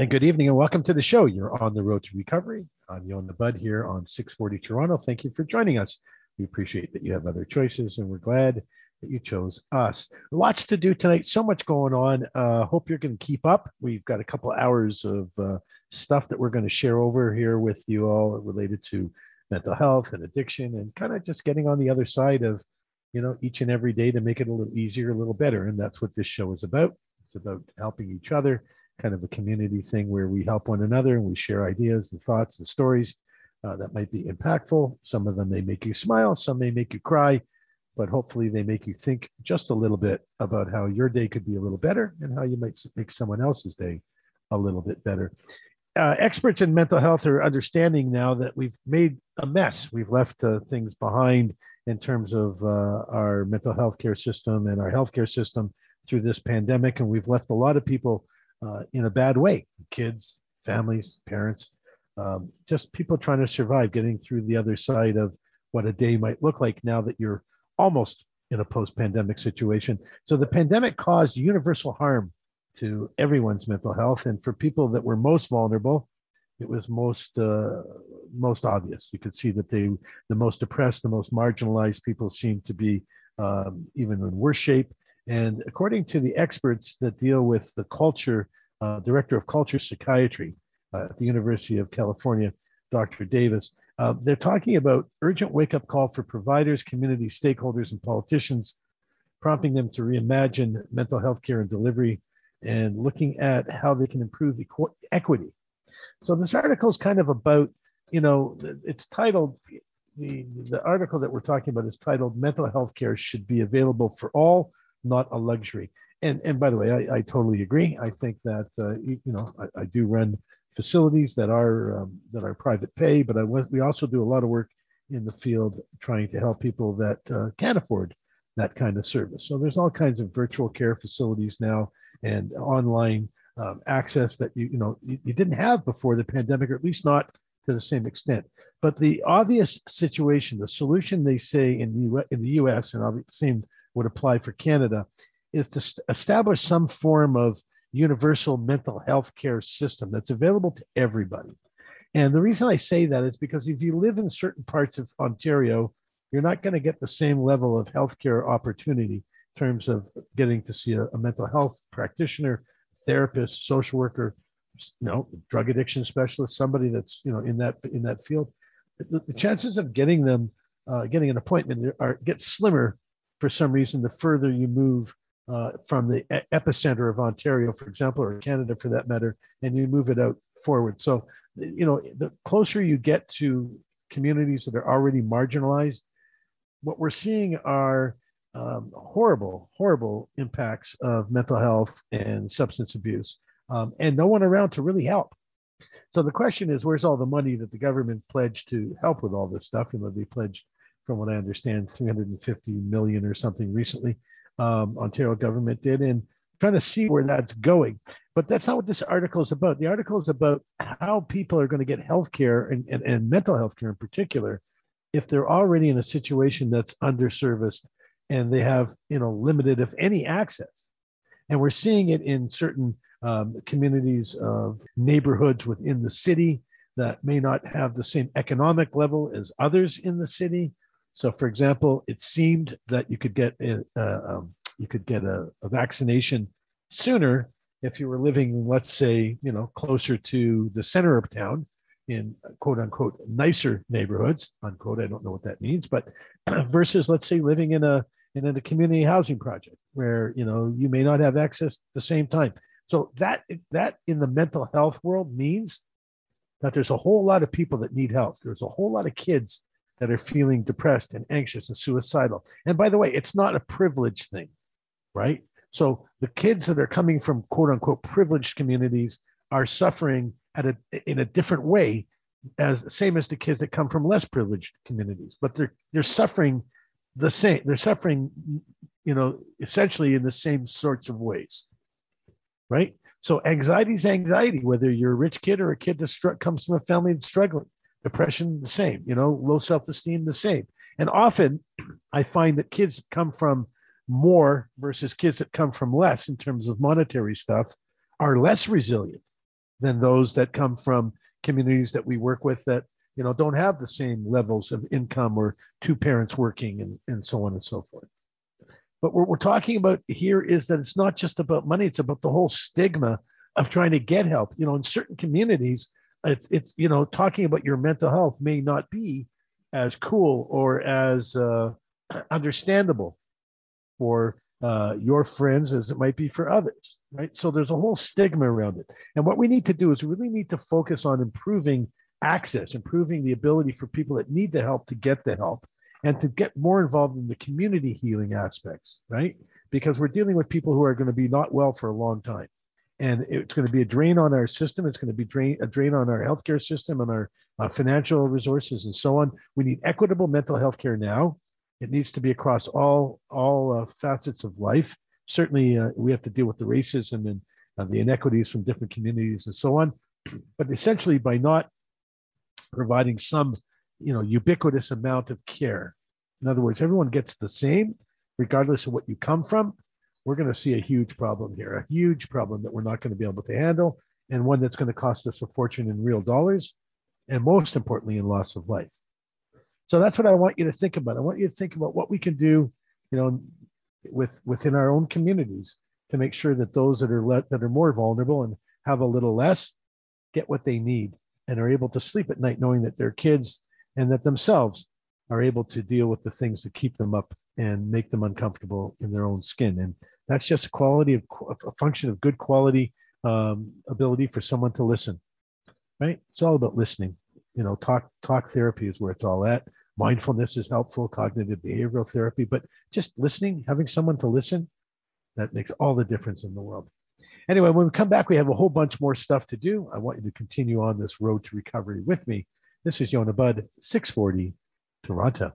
And good evening and welcome to the show. You're on the road to recovery. I'm Yonah Budd here on 640 Toronto. Thank you for joining us. We appreciate that you have other choices and we're glad that you chose us. Lots to do tonight, so much going on. Uh, hope you're going to keep up. We've got a couple hours of uh, stuff that we're going to share over here with you all related to mental health and addiction and kind of just getting on the other side of, you know, each and every day to make it a little easier, a little better. And that's what this show is about. It's about helping each other, kind of a community thing where we help one another and we share ideas and thoughts and stories uh, that might be impactful. Some of them may make you smile, some may make you cry but hopefully they make you think just a little bit about how your day could be a little better and how you might make someone else's day a little bit better. Uh, experts in mental health are understanding now that we've made a mess. We've left uh, things behind in terms of uh, our mental health care system and our healthcare system through this pandemic. And we've left a lot of people uh, in a bad way kids, families, parents, um, just people trying to survive, getting through the other side of what a day might look like now that you're almost in a post pandemic situation. So the pandemic caused universal harm to everyone's mental health. And for people that were most vulnerable, it was most uh, most obvious. You could see that they, the most depressed, the most marginalized people, seemed to be um, even in worse shape. And according to the experts that deal with the culture, uh, director of culture psychiatry uh, at the University of California, Dr. Davis, uh, they're talking about urgent wake up call for providers, community stakeholders, and politicians, prompting them to reimagine mental health care and delivery and looking at how they can improve equ- equity. So this article is kind of about, you know, it's titled, the, the article that we're talking about is titled Mental Health Care Should Be Available for All, Not a Luxury. And, and by the way, I, I totally agree. I think that, uh, you, know, I, I do run facilities that are um, that are private pay, but I, we also do a lot of work in the field trying to help people that uh, can't afford that kind of service. So there's all kinds of virtual care facilities now and online um, access that you you know you, you didn't have before the pandemic, or at least not to the same extent. But the obvious situation, the solution they say in the in the U.S. and the same would apply for Canada, is to establish some form of universal mental health care system that's available to everybody. And the reason I say that is because if you live in certain parts of Ontario, you're not going to get the same level of healthcare opportunity in terms of getting to see a, a mental health practitioner, therapist, social worker, you know, drug addiction specialist, somebody that's you know in that in that field. The, the chances of getting them uh, getting an appointment are get slimmer for some reason the further you move uh, from the epicenter of Ontario, for example, or Canada for that matter, and you move it out forward. So, you know, the closer you get to communities that are already marginalized, what we're seeing are um, horrible, horrible impacts of mental health and substance abuse, um, and no one around to really help. So the question is, where's all the money that the government pledged to help with all this stuff? You know, they pledged, from what I understand, 350 million or something recently um, Ontario government did, and trying to see where that's going. But that's not what this article is about. The article is about how people are going to get health care and, and, and mental health care in particular if they're already in a situation that's underserviced and they have you know limited if any access and we're seeing it in certain um, communities of neighborhoods within the city that may not have the same economic level as others in the city so, for example, it seemed that you could get a, um, you could get a, a, vaccination sooner if you were living, let's say, you know, closer to the center of town in quote unquote nicer neighborhoods unquote. I don't know what that means, but versus let's say living in a in a community housing project where you know you may not have access at the same time. So that that in the mental health world means that there's a whole lot of people that need help. There's a whole lot of kids that are feeling depressed and anxious and suicidal. And by the way, it's not a privileged thing, right? So the kids that are coming from quote unquote privileged communities are suffering at a in a different way as same as the kids that come from less privileged communities, but they're they're suffering the same. They're suffering, you know, essentially in the same sorts of ways, right? So anxiety is anxiety, whether you're a rich kid or a kid that comes from a family that's struggling. Depression, the same, you know, low self esteem, the same. And often I find that kids come from more versus kids that come from less in terms of monetary stuff are less resilient than those that come from communities that we work with that you know don't have the same levels of income or two parents working and, and so on and so forth but what we're talking about here is that it's not just about money it's about the whole stigma of trying to get help you know in certain communities it's it's you know talking about your mental health may not be as cool or as uh, understandable for uh, your friends as it might be for others right? So there's a whole stigma around it. And what we need to do is really need to focus on improving access improving the ability for people that need the help to get the help and to get more involved in the community healing aspects right? Because we're dealing with people who are going to be not well for a long time and it's going to be a drain on our system. It's going to be drain, a drain on our healthcare system and our uh, financial resources and so on. We need equitable mental health care now. It needs to be across all all uh, facets of life. Certainly, uh, we have to deal with the racism and uh, the inequities from different communities and so on. But essentially, by not providing some, you know, ubiquitous amount of care, in other words, everyone gets the same, regardless of what you come from we're going to see a huge problem here, a huge problem that we're not going to be able to handle, and one that's going to cost us a fortune in real dollars, and most importantly, in loss of life. So that's what I want you to think about. I want you to think about what we can do, you know, with within our own communities to make sure that those that are let, that are more vulnerable and have a little less get what they need and are able to sleep at night knowing that their kids and that themselves are able to deal with the things that keep them up and make them uncomfortable in their own skin. And that's just a quality of a function of good quality um, ability for someone to listen, right? It's all about listening. You know, talk talk therapy is where it's all at. Mindfulness is helpful, cognitive behavioral therapy, but just listening, having someone to listen, that makes all the difference in the world. Anyway, when we come back, we have a whole bunch more stuff to do. I want you to continue on this road to recovery with me. This is Yonah Budd, 640 Toronto.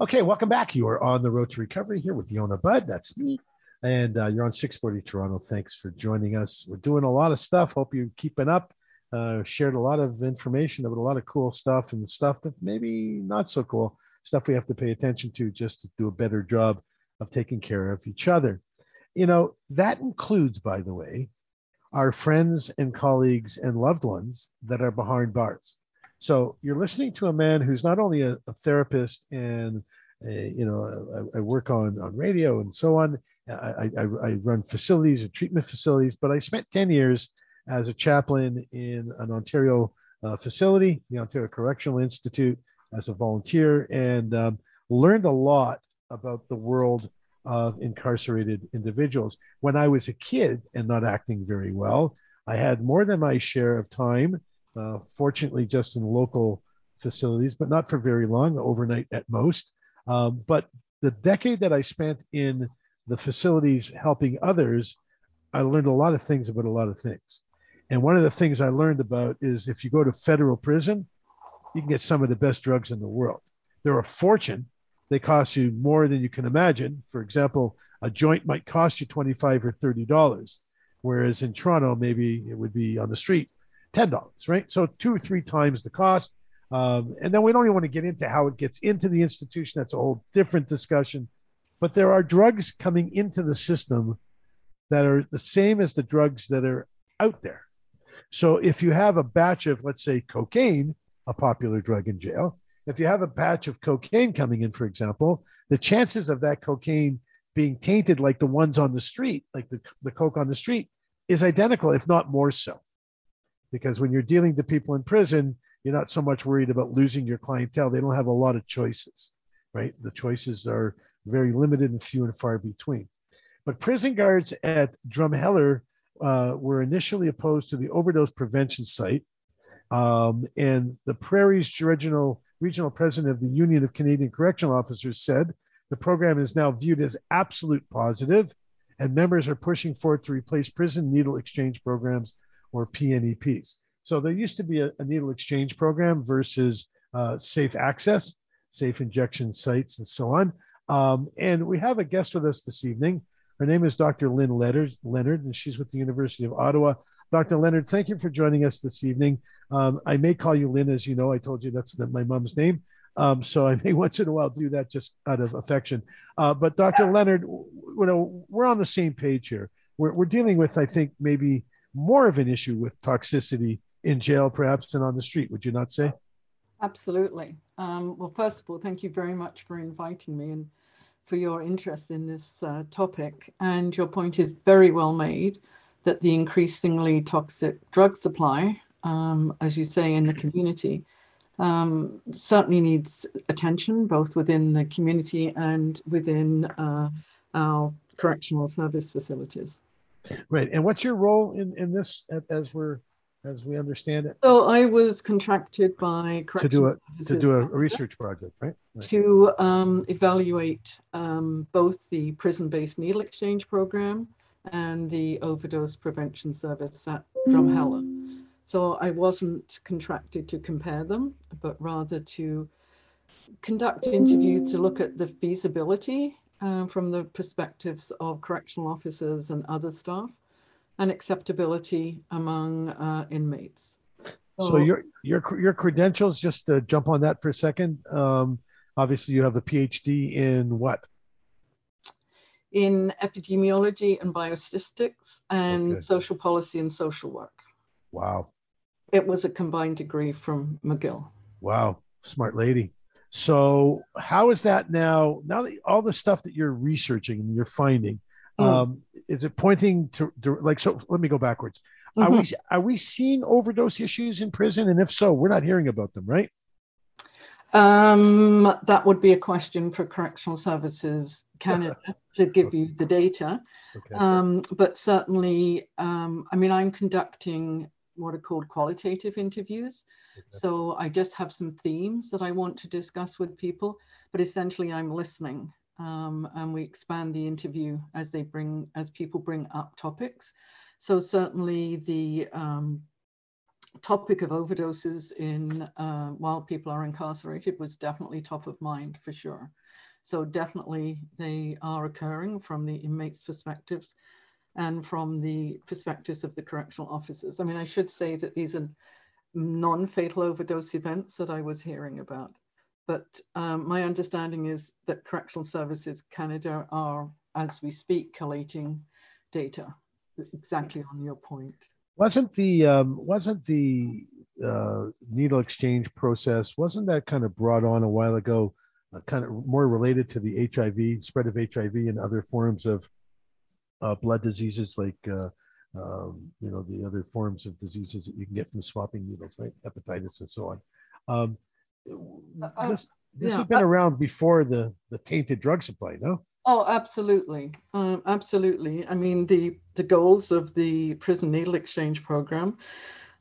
Okay, welcome back. You are on the road to recovery here with Yonah Budd. That's me. And uh, you're on 640 Toronto. Thanks for joining us. We're doing a lot of stuff. Hope you're keeping up. Uh, shared a lot of information about a lot of cool stuff and stuff that maybe not so cool. Stuff we have to pay attention to just to do a better job of taking care of each other. You know, that includes, by the way, our friends and colleagues and loved ones that are behind bars. So you're listening to a man who's not only a, a therapist and a, you know I, I, work on on radio and so on. I, I, I run facilities and treatment facilities, but I spent 10 years as a chaplain in an Ontario uh, facility, the Ontario Correctional Institute, as a volunteer, and um, learned a lot about the world of incarcerated individuals. When I was a kid and not acting very well, I had more than my share of time uh, fortunately just in local facilities, but not for very long, overnight at most. Um, but the decade that I spent in the facilities helping others, I learned a lot of things about a lot of things. And one of the things I learned about is if you go to federal prison, you can get some of the best drugs in the world. They're a fortune. They cost you more than you can imagine. For example, a joint might cost you 25 or $30, whereas in Toronto, maybe it would be on the street ten dollars, right? So two or three times the cost. Um, and then we don't even want to get into how it gets into the institution. That's a whole different discussion. But there are drugs coming into the system that are the same as the drugs that are out there. So if you have a batch of, let's say, cocaine, a popular drug in jail, if you have a batch of cocaine coming in, for example, the chances of that cocaine being tainted like the ones on the street, like the, the coke on the street, is identical, if not more so because when you're dealing to people in prison, you're not so much worried about losing your clientele. They don't have a lot of choices, right? The choices are very limited and few and far between. But prison guards at Drumheller uh, were initially opposed to the overdose prevention site. Um, and the Prairie's regional, regional president of the Union of Canadian Correctional Officers said the program is now viewed as absolute positive, and members are pushing for it to replace prison needle exchange programs or PNEPs. So there used to be a, a needle exchange program versus uh, safe access, safe injection sites, and so on. Um, and we have a guest with us this evening. Her name is Dr. Lynn Leonard, Leonard, and she's with the University of Ottawa. Dr. Leonard, thank you for joining us this evening. Um, I may call you Lynn, as you know. I told you that's my mom's name. Um, so I may once in a while do that just out of affection. Uh, but Dr. Leonard, you know, we're on the same page here. We're, we're dealing with, I think, maybe more of an issue with toxicity in jail, perhaps, than on the street. Would you not say? Absolutely. Um, well, first of all, thank you very much for inviting me and for your interest in this uh, topic. And your point is very well made that the increasingly toxic drug supply, um, as you say, in the community, um, certainly needs attention, both within the community and within uh, our correctional service facilities. Right. And what's your role in, in this as we're as we understand it? So I was contracted by to do a to do a, research project, right? right. To um, evaluate um, both the prison-based needle exchange program and the overdose prevention service at Drumheller. So I wasn't contracted to compare them, but rather to conduct interviews to look at the feasibility uh, from the perspectives of correctional officers and other staff and acceptability among uh, inmates. So, so, your your your credentials, just to jump on that for a second. Um, obviously, you have a PhD in what? In epidemiology and biostatistics and okay. social policy and social work. Wow. It was a combined degree from McGill. Wow, smart lady. So, how is that now? Now that all the stuff that you're researching and you're finding, mm. um, is it pointing to, to, like? So, let me go backwards. Mm-hmm. Are we mm-hmm. are we seeing overdose issues in prison? And if so, we're not hearing about them, right? Um, that would be a question for Correctional Services Canada to give you the data. Okay. Um, but certainly, um, I mean, I'm conducting what are called qualitative interviews. Okay. So I just have some themes that I want to discuss with people, but essentially I'm listening. Um, and we expand the interview as they bring, as people bring up topics. So certainly the um, topic of overdoses in uh, while people are incarcerated was definitely top of mind for sure. So definitely they are occurring from the inmates' perspectives and from the perspectives of the correctional officers. I mean, I should say that these are non-fatal overdose events that I was hearing about. But um, my understanding is that Correctional Services Canada are, as we speak, collating data exactly on your point. Wasn't the um, wasn't the uh, needle exchange process wasn't that kind of brought on a while ago, uh, kind of more related to the HIV spread of HIV and other forms of uh, blood diseases like uh, um, you know the other forms of diseases that you can get from swapping needles, right? Hepatitis and so on. Um, uh, this this yeah, has been uh, around before the the tainted drug supply, no? Oh, absolutely, um, absolutely. I mean, the the goals of the prison needle exchange program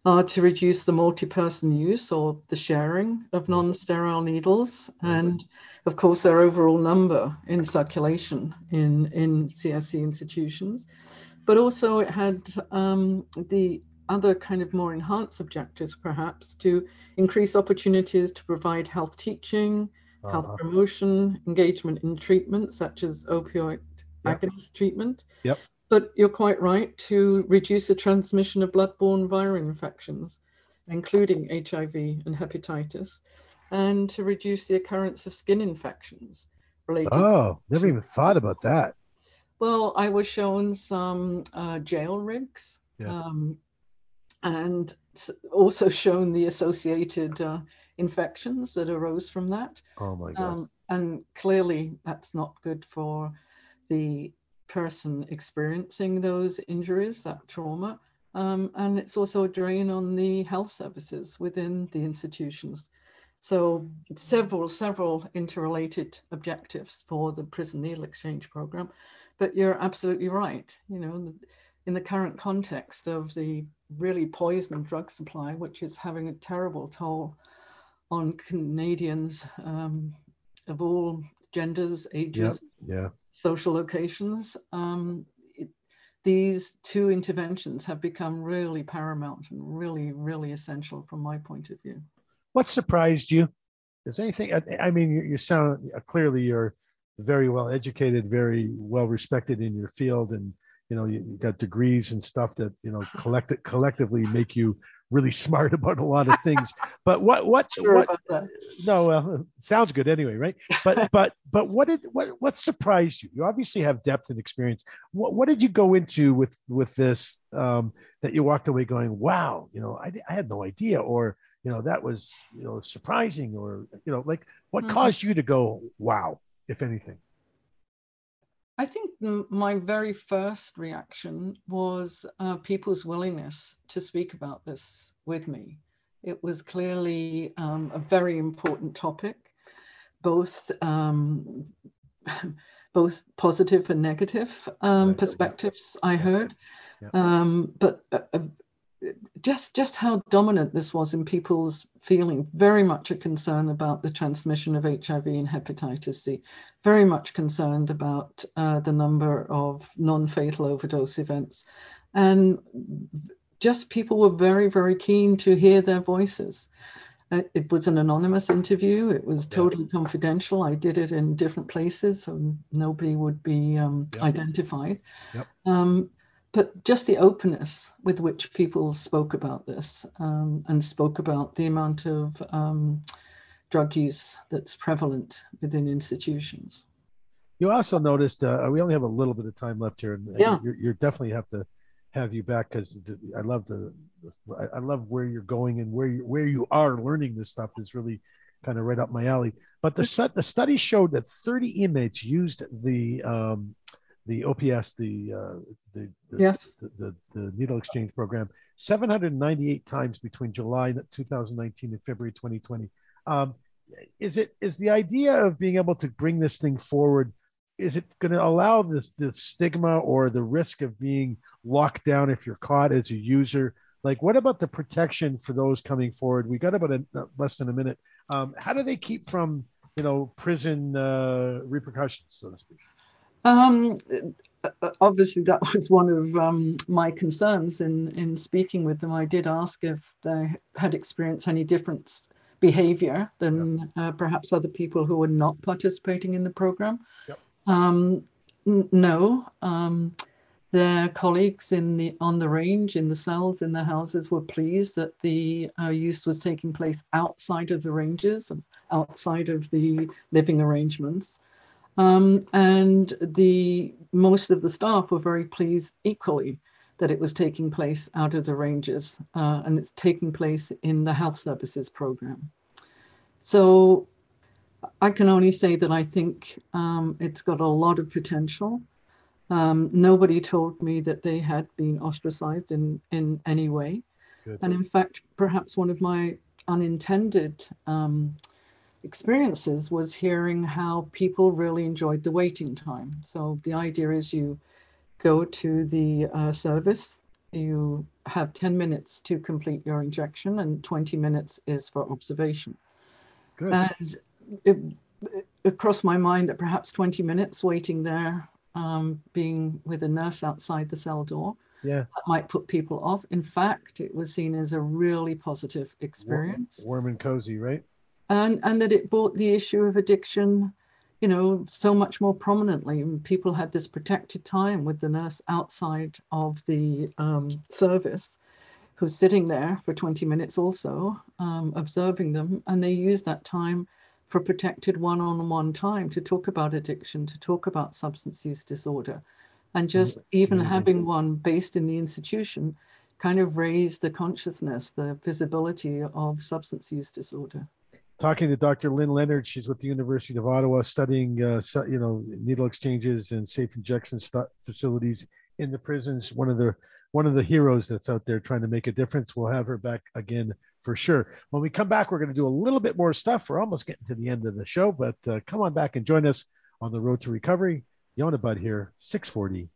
are to reduce the multi-person use or the sharing of mm-hmm. non-sterile needles, and of course their overall number in circulation in in CSC institutions. But also it had um, the other kind of more enhanced objectives, perhaps, to increase opportunities to provide health teaching, uh-huh. health promotion, engagement in treatment such as opioid yep. agonist treatment. Yep. But you're quite right to reduce the transmission of bloodborne viral infections, including HIV and hepatitis, and to reduce the occurrence of skin infections related. Oh, never even thought about that. Well, I was shown some uh, jail rigs. Yeah. Um, and also shown the associated uh, infections that arose from that. Oh my God. Um, and clearly, that's not good for the person experiencing those injuries, that trauma. Um, and it's also a drain on the health services within the institutions. So several, several interrelated objectives for the prison needle exchange program. But you're absolutely right. You know, in the current context of the really poison drug supply, which is having a terrible toll on Canadians um, of all genders, ages, yep. yeah. social locations. Um, it, these two interventions have become really paramount and really, really essential from my point of view. What surprised you? Is anything? I, I mean, you, you sound clearly you're very well educated, very well respected in your field, and you know you, got degrees and stuff that you know collect collectively make you really smart about a lot of things. But what what Sure what? No, well, sounds good anyway, right? But but but what did what what surprised you? You obviously have depth and experience. What what did you go into with with this um, that you walked away going, wow, you know, I I had no idea, or you know, that was you know surprising, or you know, like what Mhm. caused you to go, wow, if anything? I think my very first reaction was uh, people's willingness to speak about this with me. It was clearly um, a very important topic, both um, both positive and negative um, perspectives I heard, Yeah. um, but uh, uh, just just how dominant this was in people's feeling. Very much a concern about the transmission of HIV and hepatitis C very much concerned about uh, the number of non-fatal overdose events and just people were very very keen to hear their voices Uh, it was an anonymous interview it was Yeah. totally confidential i did it in different places so nobody would be um, identified Yep. um, but just the openness with which people spoke about this um, and spoke about the amount of um, drug use that's prevalent within institutions. You also noticed uh, we only have a little bit of time left here, and Yeah. you're, you're definitely have to have you back because I love the I- love where you're going and where you where you are learning this stuff is really kind of right up my alley. But the set the study showed that 30 inmates used the um, the OPS the uh, the, the, Yes. the, the the needle exchange program 798 times between July 2019 and February 2020. Um, is it is the idea of being able to bring this thing forward is it going to allow this the stigma or the risk of being locked down if you're caught as a user like what about the protection for those coming forward we got about a, less than a minute um, how do they keep from you know prison uh, repercussions so to speak Um, uh, uh, obviously, that was one of um, my concerns in, in speaking with them. I did ask if they had experienced any different behavior than uh, perhaps other people who were not participating in the program. Yep. Um, n- no. Um, their colleagues in the on the range, in the cells, in the houses, were pleased that the uh, use was taking place outside of the ranges and outside of the living arrangements. Um, and the most of the staff were very pleased equally that it was taking place out of the ranges uh, and it's taking place in the health services program. So I can only say that I think um, it's got a lot of potential. Um, nobody told me that they had been ostracized in, in any way. Good. And in fact, perhaps one of my unintended um, experiences was hearing how people really enjoyed the waiting time. So the idea is you go to the uh, service, you have 10 minutes to complete your injection, and 20 minutes is for observation. good And it, it crossed my mind that perhaps 20 minutes waiting there, um, being with a nurse outside the cell door, yeah that might put people off. In fact, it was seen as a really positive experience warm and cozy right and and that it brought the issue of addiction you know so much more prominently. And people had this protected time with the nurse outside of the um, service who's sitting there for 20 minutes also um, observing them. And they use that time for protected one-on-one time to talk about addiction to talk about substance use disorder. And just even amazing. having one based in the institution kind of raised the consciousness the visibility of substance use disorder talking to Dr. Lynn Leonard. She's with the University of Ottawa studying, uh, you know, needle exchanges and safe injection stu- facilities in the prisons. One of the one of the heroes that's out there trying to make a difference. We'll have her back again for sure. When we come back, we're going to do a little bit more stuff. We're almost getting to the end of the show, but uh, come on back and join us on the road to recovery. Yonah Budd here, 640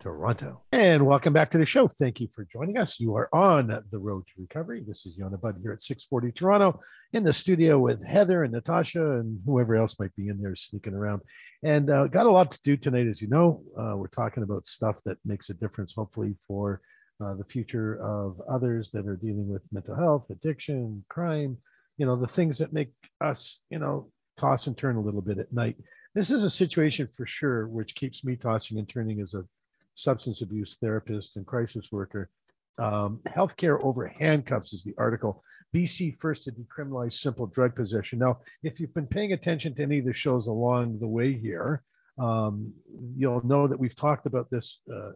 Toronto. And welcome back to the show. Thank you for joining us. You are on the road to recovery. This is Yonah Budd here at 640 Toronto in the studio with Heather and Natasha and whoever else might be in there sneaking around. And uh, got a lot to do tonight, as you know. Uh, we're talking about stuff that makes a difference, hopefully, for uh, the future of others that are dealing with mental health, addiction, crime, you know, the things that make us, you know, toss and turn a little bit at night. This is a situation for sure, which keeps me tossing and turning as a substance abuse therapist and crisis worker Um, healthcare over handcuffs is the article. BC first to decriminalize simple drug possession. Now, if you've been paying attention to any of the shows along the way here, um, you'll know that we've talked about this uh,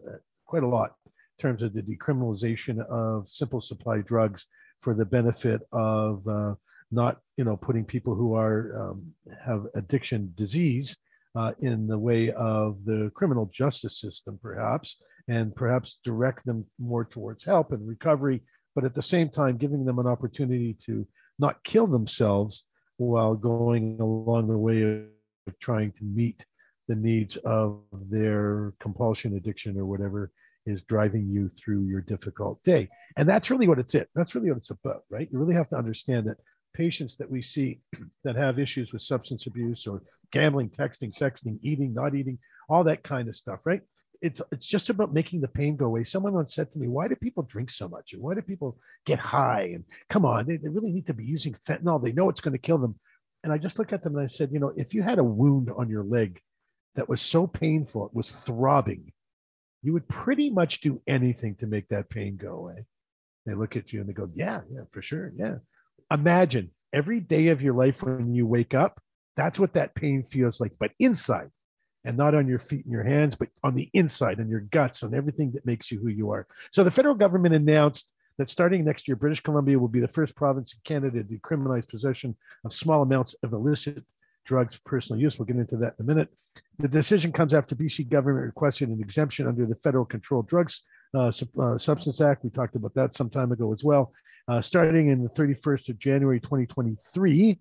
quite a lot in terms of the decriminalization of simple supply drugs for the benefit of uh, not, you know, putting people who are um, have addiction disease uh, in the way of the criminal justice system, perhaps, and perhaps direct them more towards help and recovery, but at the same time giving them an opportunity to not kill themselves while going along the way of trying to meet the needs of their compulsion addiction or whatever is driving you through your difficult day. And that's really what it's it. That's really what it's about, right? You really have to understand that patients that we see that have issues with substance abuse or gambling, texting, sexting, eating, not eating, all that kind of stuff, right? It's it's just about making the pain go away. Someone once said to me, "Why do people drink so much? And why do people get high? And come on, they, they really need to be using fentanyl. They know it's going to kill them." And I just looked at them and I said, "You know, if you had a wound on your leg that was so painful, it was throbbing, you would pretty much do anything to make that pain go away." They look at you and they go, "Yeah, yeah, for sure, yeah." Imagine every day of your life when you wake up, that's what that pain feels like, but inside and not on your feet and your hands, but on the inside, on your guts, on everything that makes you who you are. So the federal government announced that starting next year, British Columbia will be the first province in Canada to decriminalize possession of small amounts of illicit drugs for personal use. We'll get into that in a minute. The decision comes after BC government requested an exemption under the Federal Controlled Drugs uh, uh, Substance Act. We talked about that some time ago as well. Uh, starting in the 31st of January 2023,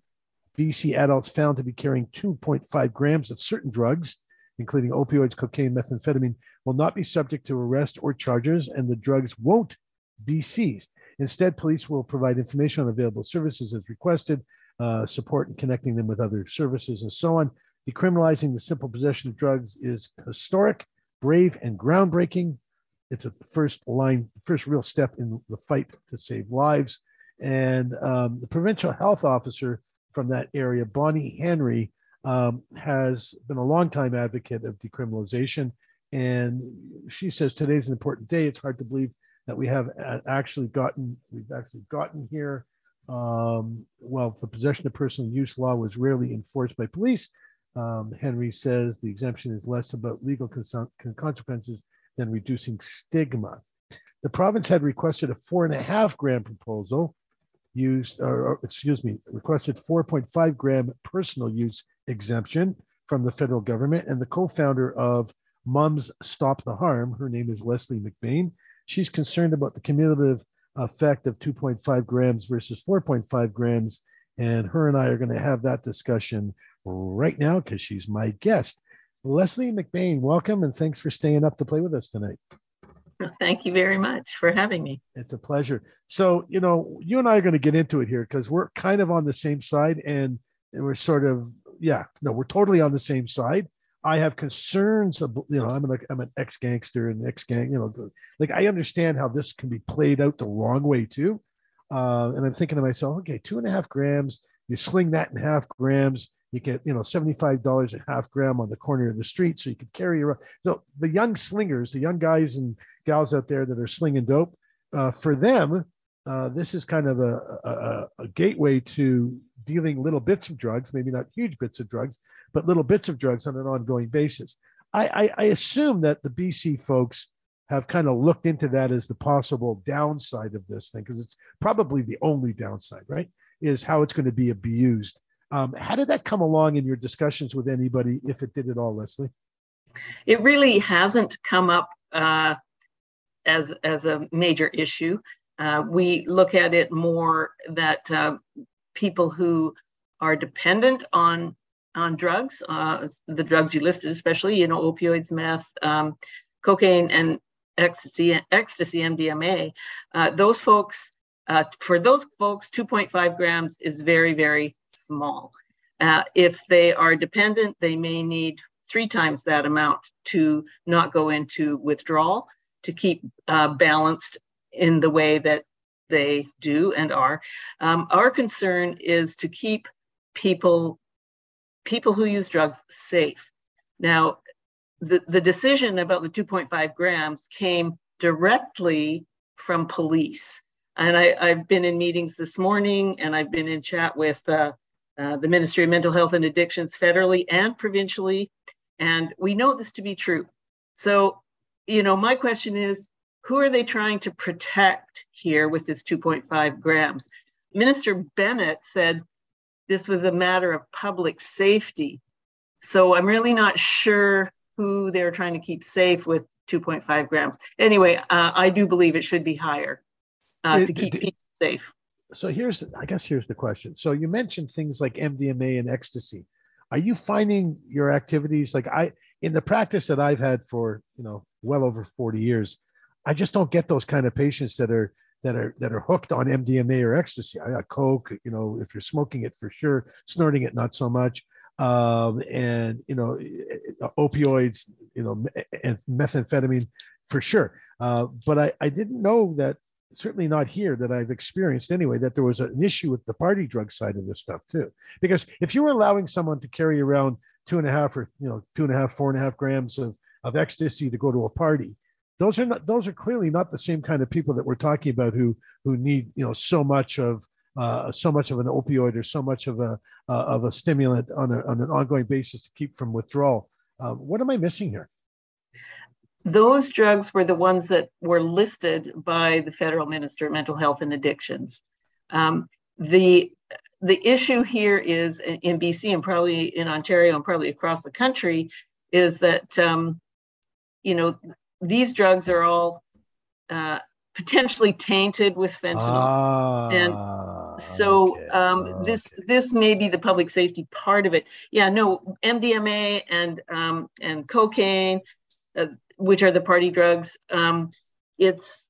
BC adults found to be carrying 2.5 grams of certain drugs, including opioids, cocaine, methamphetamine, will not be subject to arrest or charges, and the drugs won't be seized. Instead, police will provide information on available services as requested, uh, support in connecting them with other services, and so on. Decriminalizing the simple possession of drugs is historic, brave, and groundbreaking it's a first line, first real step in the fight to save lives. And um, the provincial health officer from that area, Bonnie Henry, um, has been a longtime advocate of decriminalization. And she says today's an important day. It's hard to believe that we have actually gotten, we've actually gotten here. Um, well, the possession of personal use law was rarely enforced by police. Um, Henry says the exemption is less about legal consequences than reducing stigma. The province had requested a four and a half gram proposal used, or excuse me, requested 4.5 gram personal use exemption from the federal government. And the co founder of Moms Stop the Harm, her name is Leslie McBain. She's concerned about the cumulative effect of 2.5 grams versus 4.5 grams. And her and I are going to have that discussion right now because she's my guest. Leslie McBain, welcome and thanks for staying up to play with us tonight. Thank you very much for having me. It's a pleasure. So, you know, you and I are going to get into it here because we're kind of on the same side and, and we're sort of, yeah, no, we're totally on the same side. I have concerns, of, you know, I'm an, I'm an ex gangster and ex gang, you know, like I understand how this can be played out the wrong way too. Uh, and I'm thinking to myself, okay, two and a half grams, you sling that in half grams, you get you know $75 a half gram on the corner of the street so you could carry around so the young slingers the young guys and gals out there that are slinging dope uh, for them uh, this is kind of a, a, a, gateway to dealing little bits of drugs maybe not huge bits of drugs but little bits of drugs on an ongoing basis. I, I, I assume that the bc folks have kind of looked into that as the possible downside of this thing because it's probably the only downside right? Is how it's going to be abused um, how did that come along in your discussions with anybody, if it did at all, Leslie? It really hasn't come up uh, as as a major issue. Uh, we look at it more that uh, people who are dependent on on drugs, uh, the drugs you listed, especially you know opioids, meth, um, cocaine, and ecstasy, ecstasy, MDMA. Uh, those folks uh, for those folks, 2.5 grams is very, very small. Uh, if they are dependent, they may need three times that amount to not go into withdrawal, to keep uh, balanced in the way that they do and are. Um, our concern is to keep people people who use drugs safe. Now, the, the decision about the 2.5 grams came directly from police. And I, have been in meetings this morning and I've been in chat with uh, uh, the Ministry of Mental Health and Addictions federally and provincially. And we know this to be true. So, you know, my question is who are they trying to protect here with this 2.5 grams? Minister Bennett said this was a matter of public safety. So I'm really not sure who they're trying to keep safe with 2.5 grams. Anyway, uh, I do believe it should be higher uh, it, to keep it, people safe. So here's, I guess, here's the question. So you mentioned things like MDMA and ecstasy. Are you finding your activities like I, in the practice that I've had for you know well over 40 years, I just don't get those kind of patients that are that are that are hooked on MDMA or ecstasy. I got coke, you know, if you're smoking it for sure, snorting it not so much, um, and you know, opioids, you know, and methamphetamine for sure. Uh, but I, I didn't know that certainly not here that I've experienced anyway, that there was an issue with the party drug side of this stuff too. Because if you were allowing someone to carry around two and a half or you know two and a half, four and a half grams of, of ecstasy to go to a party, those are not those are clearly not the same kind of people that we're talking about who who need you know so much of uh, so much of an opioid or so much of a uh, of a stimulant on, a, on an ongoing basis to keep from withdrawal. Uh, what am I missing here? Those drugs were the ones that were listed by the federal minister of mental health and addictions. Um, the the issue here is in BC and probably in Ontario and probably across the country is that um, you know these drugs are all uh, potentially tainted with fentanyl, ah, and so okay. um, this this may be the public safety part of it. Yeah, no, MDMA and um, and cocaine, uh, which are the party drugs. Um, it's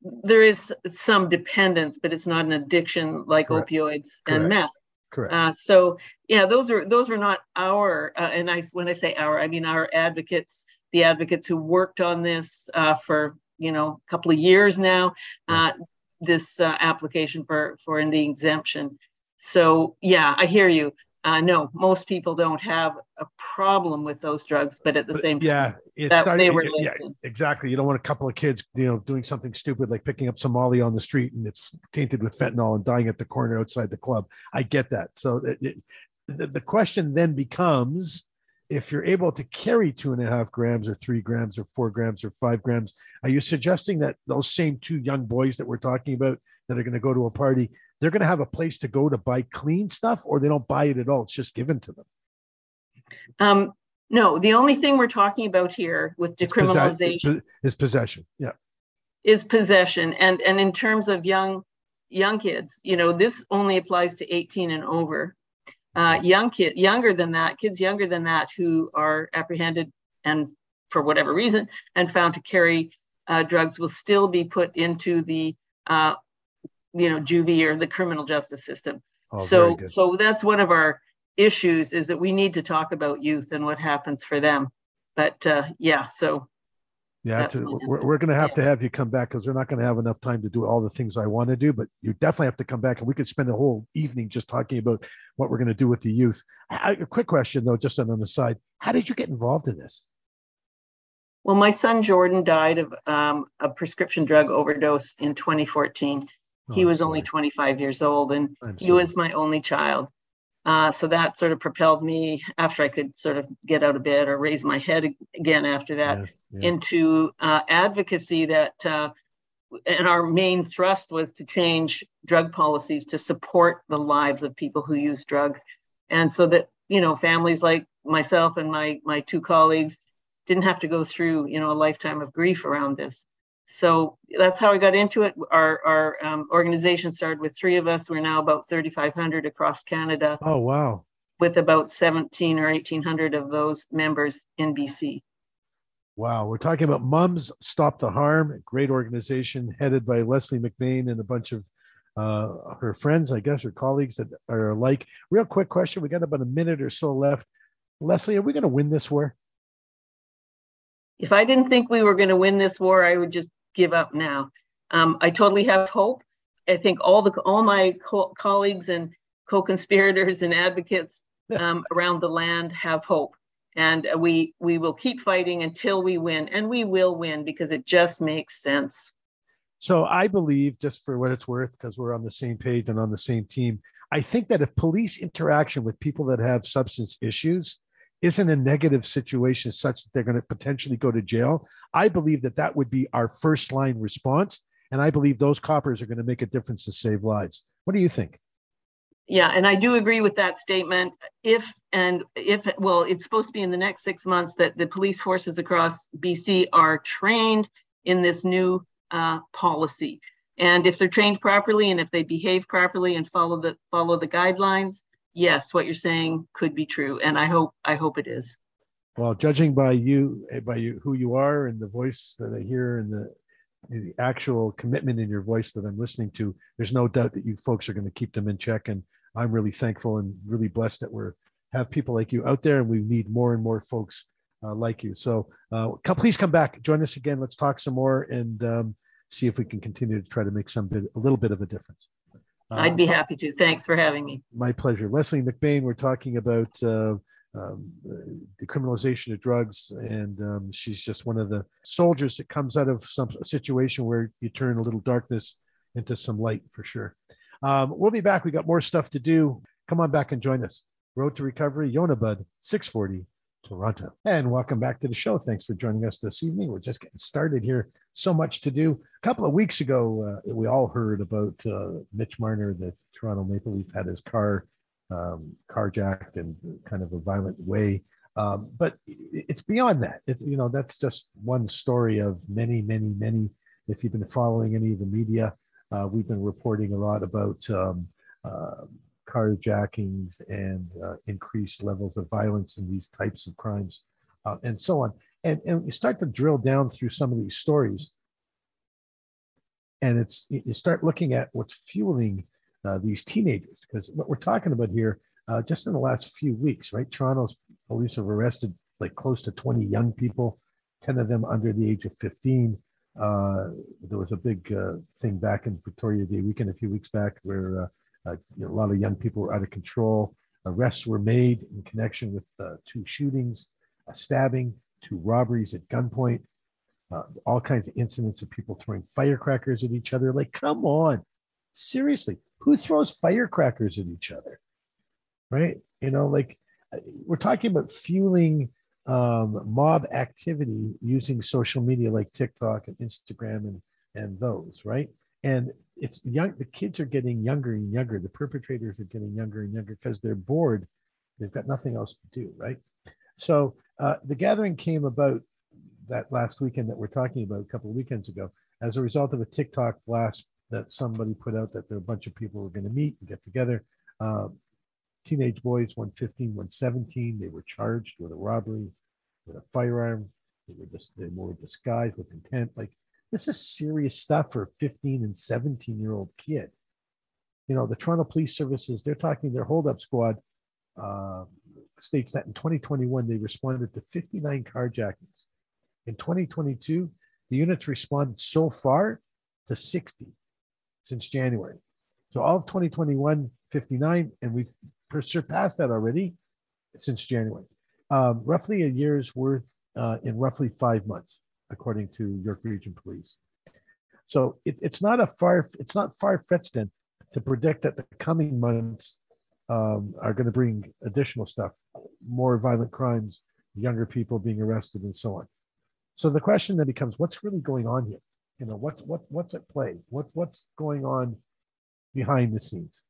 there is some dependence, but it's not an addiction like Correct. opioids Correct. and meth. Correct. Uh, so yeah, those are those were not our uh, and I when I say our, I mean our advocates the advocates who worked on this uh, for you know a couple of years now. Uh, this uh, application for for the exemption. So yeah, I hear you. Uh, no, most people don't have a problem with those drugs, but at the same time, yeah, it's that they were listed. Yeah, exactly. You don't want a couple of kids, you know, doing something stupid like picking up some Molly on the street and it's tainted with fentanyl and dying at the corner outside the club. I get that. So it, it, the, the question then becomes if you're able to carry two and a half grams or three grams or four grams or five grams, are you suggesting that those same two young boys that we're talking about that are going to go to a party, they're going to have a place to go to buy clean stuff or they don't buy it at all? It's just given to them. Um, no, the only thing we're talking about here with decriminalization is possession. Yeah. Is possession. And and in terms of young young kids, you know, this only applies to 18 and over uh, young kid, younger than that, kids younger than that who are apprehended and for whatever reason and found to carry uh, drugs will still be put into the uh, you know juvie or the criminal justice system. Oh, so so that's one of our issues is that we need to talk about youth and what happens for them. But uh, yeah, so yeah, to, we're, we're going to have yeah. to have you come back because we're not going to have enough time to do all the things I want to do. But you definitely have to come back, and we could spend a whole evening just talking about what we're going to do with the youth. A quick question, though, just on the side: How did you get involved in this? Well, my son Jordan died of um, a prescription drug overdose in 2014. Oh, he was only 25 years old, and he was my only child. Uh, so that sort of propelled me after I could sort of get out of bed or raise my head again after that yeah, yeah. into uh, advocacy that, uh, and our main thrust was to change drug policies to support the lives of people who use drugs. And so that, you know, families like myself and my, my two colleagues didn't have to go through, you know, a lifetime of grief around this. So that's how I got into it. Our, our um, organization started with three of us. We're now about 3,500 across Canada. Oh, wow. With about 17 or 1,800 of those members in BC. Wow. We're talking about Moms Stop the Harm, a great organization headed by Leslie McBain and a bunch of uh, her friends, I guess, or colleagues that are alike. Real quick question. We got about a minute or so left. Leslie, are we going to win this war? If I didn't think we were going to win this war, I would just give up now. Um, I totally have hope. I think all the all my co- colleagues and co-conspirators and advocates um, around the land have hope, and we we will keep fighting until we win, and we will win because it just makes sense. So I believe, just for what it's worth, because we're on the same page and on the same team, I think that if police interaction with people that have substance issues isn't a negative situation such that they're going to potentially go to jail, I believe that that would be our first line response. And I believe those coppers are going to make a difference to save lives. What do you think? Yeah, and I do agree with that statement. If and if well, it's supposed to be in the next six months that the police forces across BC are trained in this new uh, policy. And if they're trained properly and if they behave properly and follow the follow the guidelines, yes, what you're saying could be true. And I hope I hope it is. Well, judging by you by you who you are and the voice that I hear and the the actual commitment in your voice that I'm listening to, there's no doubt that you folks are going to keep them in check. And I'm really thankful and really blessed that we're have people like you out there, and we need more and more folks uh, like you. So uh, come, please come back, join us again. Let's talk some more and um, see if we can continue to try to make some bit, a little bit of a difference. I'd be happy to. Thanks for having me. My pleasure. Leslie McBain, we're talking about uh, um, decriminalization of drugs, and um, she's just one of the soldiers that comes out of some situation where you turn a little darkness into some light for sure. Um, we'll be back. We got more stuff to do. Come on back and join us. Road to Recovery, Yonah 640 Toronto. And welcome back to the show. Thanks for joining us this evening. We're just getting started here. So much to do. A couple of weeks ago, uh, we all heard about uh, Mitch Marner, the Toronto Maple Leaf, had his car um, carjacked in kind of a violent way. Um, but it's beyond that. It, you know, that's just one story of many, many, many. If you've been following any of the media, uh, we've been reporting a lot about um, uh, carjackings and uh, increased levels of violence in these types of crimes uh, and so on. And, and you start to drill down through some of these stories. And it's you start looking at what's fueling uh, these teenagers, because what we're talking about here, uh, just in the last few weeks, right? Toronto's police have arrested like close to 20 young people, 10 of them under the age of 15. Uh, there was a big uh, thing back in Victoria Day weekend a few weeks back where uh, uh, you know, a lot of young people were out of control. Arrests were made in connection with uh, two shootings, a stabbing, two robberies at gunpoint, uh, all kinds of incidents of people throwing firecrackers at each other. Like, come on, seriously, who throws firecrackers at each other? Right? You know, like uh, we're talking about fueling um, mob activity using social media like TikTok and Instagram and and those, right? And it's young the kids are getting younger and younger. The perpetrators are getting younger and younger because they're bored. They've got nothing else to do right? So uh, the gathering came about that last weekend that we're talking about a couple of weekends ago as a result of a tiktok blast that somebody put out that there were a bunch of people were going to meet and get together. Uh, teenage boys 115 117 they were charged with a robbery with a firearm. They were just they were disguised with intent like this is serious stuff for a 15 and 17 year old kid. You know, the Toronto Police Services, they're talking their holdup squad uh, states that in 2021, they responded to 59 carjackings. In 2022, the units responded so far to 60 since January. So all of 2021, 59, and we've surpassed that already since January. Um, roughly a year's worth uh, in roughly five months according to York Region Police. So it, it's not a far it's not far fetched then to predict that the coming months um, are going to bring additional stuff, more violent crimes, younger people being arrested, and so on. So the question then becomes, what's really going on here? You know, what's what what's at play? What what's going on behind the scenes?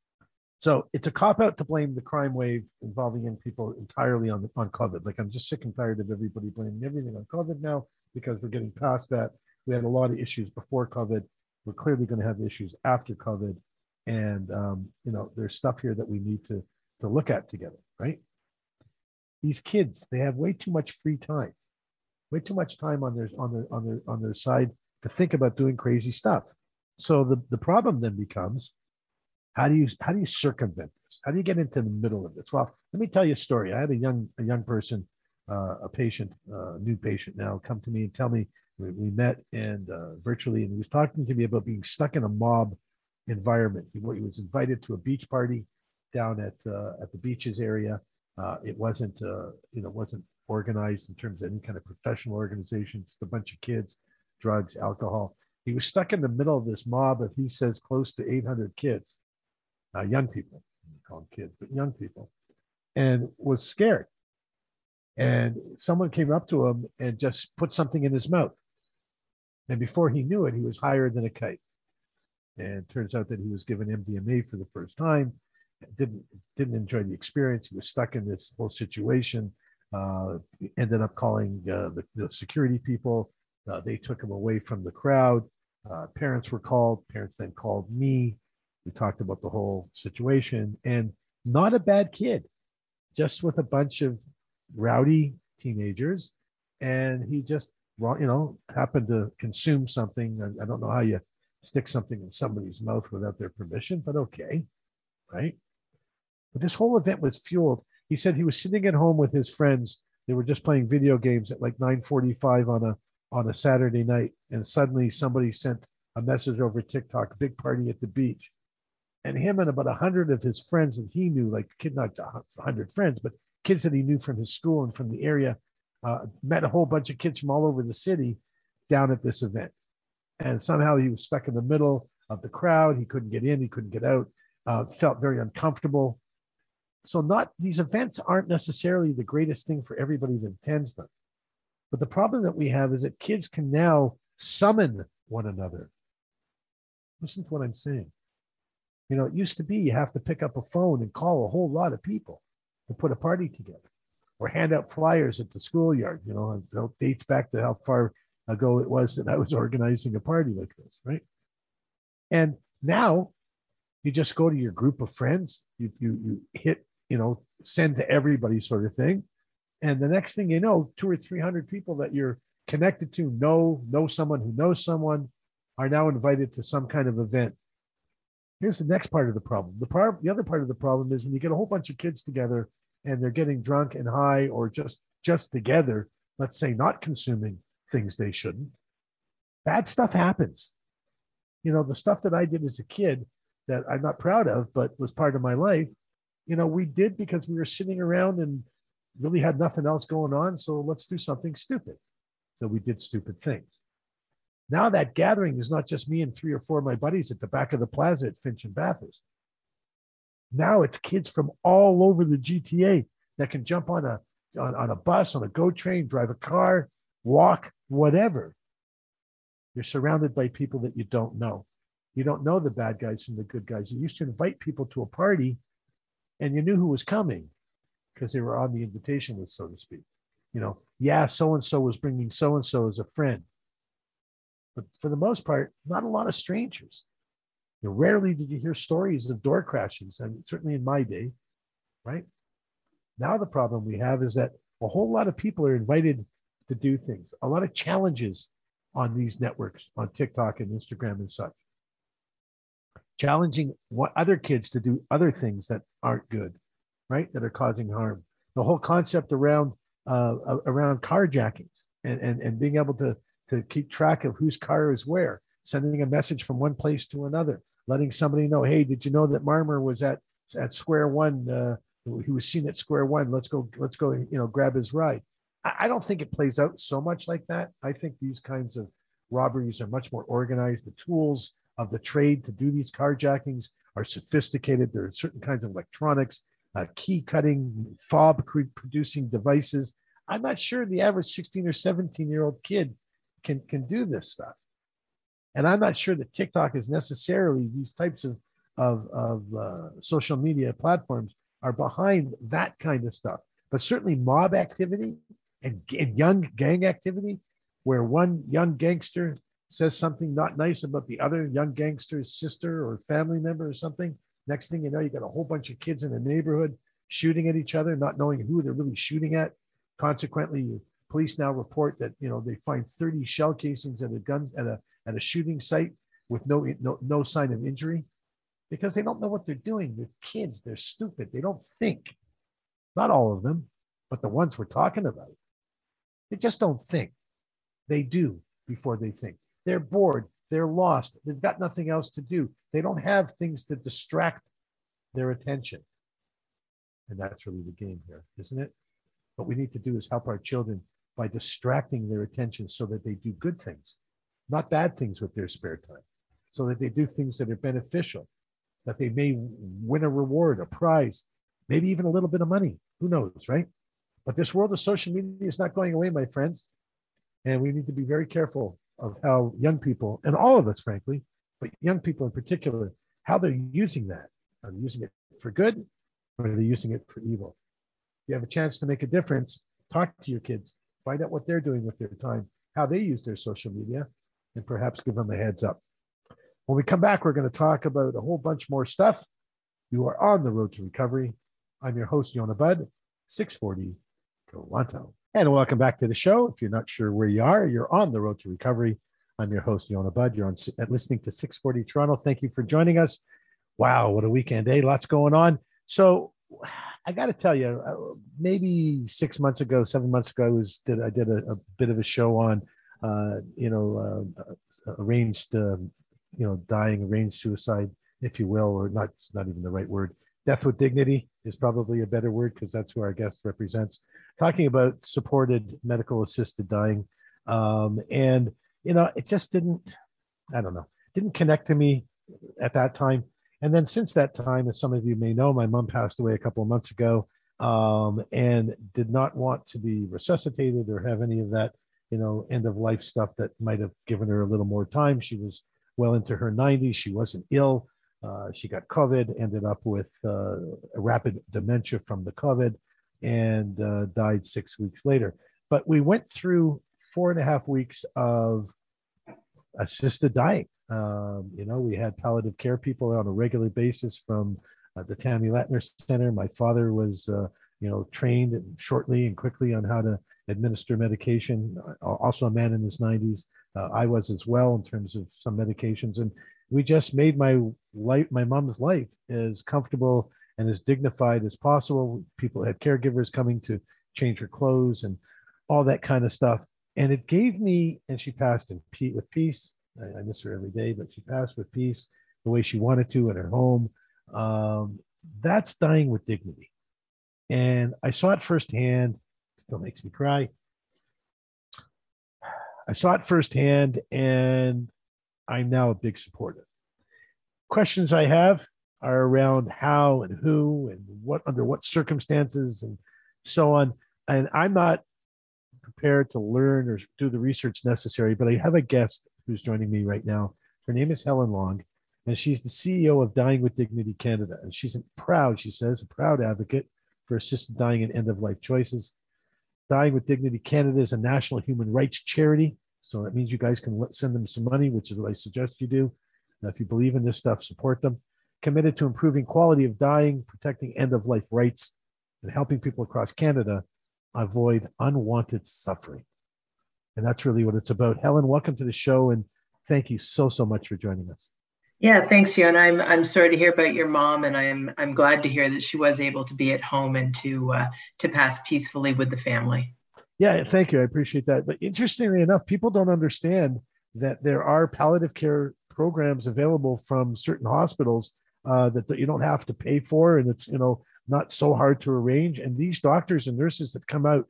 So it's a cop out to blame the crime wave involving young people entirely on on COVID. Like I'm just sick and tired of everybody blaming everything on COVID now because we're getting past that. We had a lot of issues before COVID. We're clearly going to have issues after COVID, and um, you know, there's stuff here that we need to to look at together, right? These kids, they have way too much free time, way too much time on their on their on their on their side to think about doing crazy stuff. So the the problem then becomes, how do you how do you circumvent this? How do you get into the middle of this? Well, let me tell you a story. I had a young a young person uh, a patient, uh, new patient now, come to me and tell me we, we met and uh, virtually, and he was talking to me about being stuck in a mob environment. He, he was invited to a beach party down at uh, at the beaches area. Uh, it wasn't, uh, you know, wasn't organized in terms of any kind of professional organization. Just a bunch of kids, drugs, alcohol. He was stuck in the middle of this mob of, he says, close to 800 kids, young people, call them kids, but young people, and was scared. And someone came up to him and just put something in his mouth. And before he knew it, he was higher than a kite. And turns out that he was given MDMA for the first time. Didn't didn't enjoy the experience. He was stuck in this whole situation. Uh, ended up calling uh, the, the, security people. Uh, they took him away from the crowd. Uh, parents were called. Parents then called me. We talked about the whole situation, and not a bad kid, just with a bunch of rowdy teenagers, and he just you know happened to consume something. I, don't know how you stick something in somebody's mouth without their permission, but okay, right? But this whole event was fueled. He said he was sitting at home with his friends. They were just playing video games at like 9:45 on a on a Saturday night, and suddenly somebody sent a message over TikTok, big party at the beach. And him and about a hundred of his friends that he knew, like kid, not a hundred friends, but kids that he knew from his school and from the area, uh, met a whole bunch of kids from all over the city down at this event. And somehow he was stuck in the middle of the crowd. He couldn't get in, he couldn't get out, uh, felt very uncomfortable. So, not these events aren't necessarily the greatest thing for everybody that attends them. But the problem that we have is that kids can now summon one another. Listen to what I'm saying. You know, it used to be you have to pick up a phone and call a whole lot of people to put a party together or hand out flyers at the schoolyard. You know, it dates back to how far ago it was that I was organizing a party like this, right? And now you just go to your group of friends, you, you, you hit, you know, send to everybody sort of thing. And the next thing you know, two or 300 people that you're connected to know, know someone who knows someone are now invited to some kind of event. Here's the next part of the problem. The part, the other part of the problem is when you get a whole bunch of kids together and they're getting drunk and high or just just together, let's say not consuming things they shouldn't, bad stuff happens. You know, the stuff that I did as a kid that I'm not proud of, but was part of my life, you know, we did because we were sitting around and really had nothing else going on. So let's do something stupid. So we did stupid things. Now that gathering is not just me and three or four of my buddies at the back of the plaza at Finch and Bathurst. Now it's kids from all over the GTA that can jump on a on, on a bus, on a GO train, drive a car, walk, whatever. You're surrounded by people that you don't know. You don't know the bad guys and the good guys. You used to invite people to a party and you knew who was coming because they were on the invitation list, so to speak. You know, yeah, so and so was bringing so and so as a friend. But for the most part, not a lot of strangers. You know, rarely did you hear stories of door crashings, and certainly in my day, right? Now the problem we have is that a whole lot of people are invited to do things, a lot of challenges on these networks, on TikTok and Instagram and such. Challenging what other kids to do other things that aren't good, right? That are causing harm. The whole concept around uh, around carjackings and, and, and being able to, to keep track of whose car is where, sending a message from one place to another, letting somebody know, hey, did you know that Marner was at at Square One? Uh, he was seen at Square One. Let's go. Let's go. You know, grab his ride. I, I don't think it plays out so much like that. I think these kinds of robberies are much more organized. The tools of the trade to do these carjackings are sophisticated. There are certain kinds of electronics, uh, key cutting, fob producing devices. I'm not sure the average 16 or 17 year old kid can can do this stuff. And I'm not sure that TikTok is necessarily these types of, of, of uh, social media platforms are behind that kind of stuff. But certainly mob activity and, and young gang activity, where one young gangster says something not nice about the other young gangster's sister or family member or something. Next thing you know, you got a whole bunch of kids in the neighborhood shooting at each other, not knowing who they're really shooting at. Consequently, police now report that you know they find 30 shell casings at a guns at a at a shooting site with no, no, no sign of injury because they don't know what they're doing. They're kids, they're stupid, they don't think. Not all of them, but the ones we're talking about. They just don't think. They do before they think. They're bored, they're lost, they've got nothing else to do. They don't have things to distract their attention. And that's really the game here, isn't it? What we need to do is help our children by distracting their attention so that they do good things not bad things with their spare time, so that they do things that are beneficial, that they may win a reward, a prize, maybe even a little bit of money. Who knows, right? But this world of social media is not going away, my friends. And we need to be very careful of how young people, and all of us, frankly, but young people in particular, how they're using that. Are they using it for good or are they using it for evil? If you have a chance to make a difference, talk to your kids, find out what they're doing with their time, how they use their social media, and perhaps give them a heads up. When we come back, we're going to talk about a whole bunch more stuff. You are on the road to recovery. I'm your host, Yonah Budd, 640 Toronto. And welcome back to the show. If you're not sure where you are, you're on the road to recovery. I'm your host, Yonah Budd. You're on listening to 640 Toronto. Thank you for joining us. Wow, what a weekend, eh? Lots going on. So I got to tell you, uh, maybe six months ago, seven months ago, I was did I did a, a bit of a show on, you know, uh, arranged, um, you know, dying, arranged suicide, if you will, or not, not even the right word. Death with dignity is probably a better word because that's who our guest represents. Talking about supported medical assisted dying, um, and you know, it just didn't. I don't know, didn't connect to me at that time. And then since that time, as some of you may know, my mom passed away a couple of months ago um, and did not want to be resuscitated or have any of that, you know, end of life stuff that might have given her a little more time. She was well into her 90s. She wasn't ill. Uh, she got COVID, ended up with uh, rapid dementia from the COVID, and uh, died six weeks later. But we went through four and a half weeks of assisted dying. Um, you know, we had palliative care people on a regular basis from uh, the Temmy Latner Center. My father was, uh, you know, trained shortly and quickly on how to administer medication. Also, a man in his 90s. Uh, I was as well in terms of some medications, and we just made my life, my mom's life, as comfortable and as dignified as possible. People had caregivers coming to change her clothes and all that kind of stuff, and it gave me. And she passed in with peace I, I, miss her every day, but she passed with peace the way she wanted to at her home. Um, that's dying with dignity. And I saw it firsthand, still makes me cry. I saw it firsthand, and I'm now a big supporter. Questions I have are around how and who and what under what circumstances and so on. And I'm not prepared to learn or do the research necessary, but I have a guest who's joining me right now. Her name is Helen Long, and she's the CEO of Dying with Dignity Canada. And she's proud, she says, a proud advocate for assisted dying and end of life choices. Dying with Dignity Canada is a national human rights charity. So that means you guys can send them some money, which is what I suggest you do. Now, if you believe in this stuff, support them. Committed to improving quality of dying, protecting end of life rights, and helping people across Canada avoid unwanted suffering. And that's really what it's about. Helen, welcome to the show and thank you so, so much for joining us. Yeah, thanks, you. And I'm I'm sorry to hear about your mom, and I'm I'm glad to hear that she was able to be at home and to uh, to pass peacefully with the family. Yeah, thank you. I appreciate that. But interestingly enough, people don't understand that there are palliative care programs available from certain hospitals uh, that, that you don't have to pay for, and it's you know not so hard to arrange. And these doctors and nurses that come out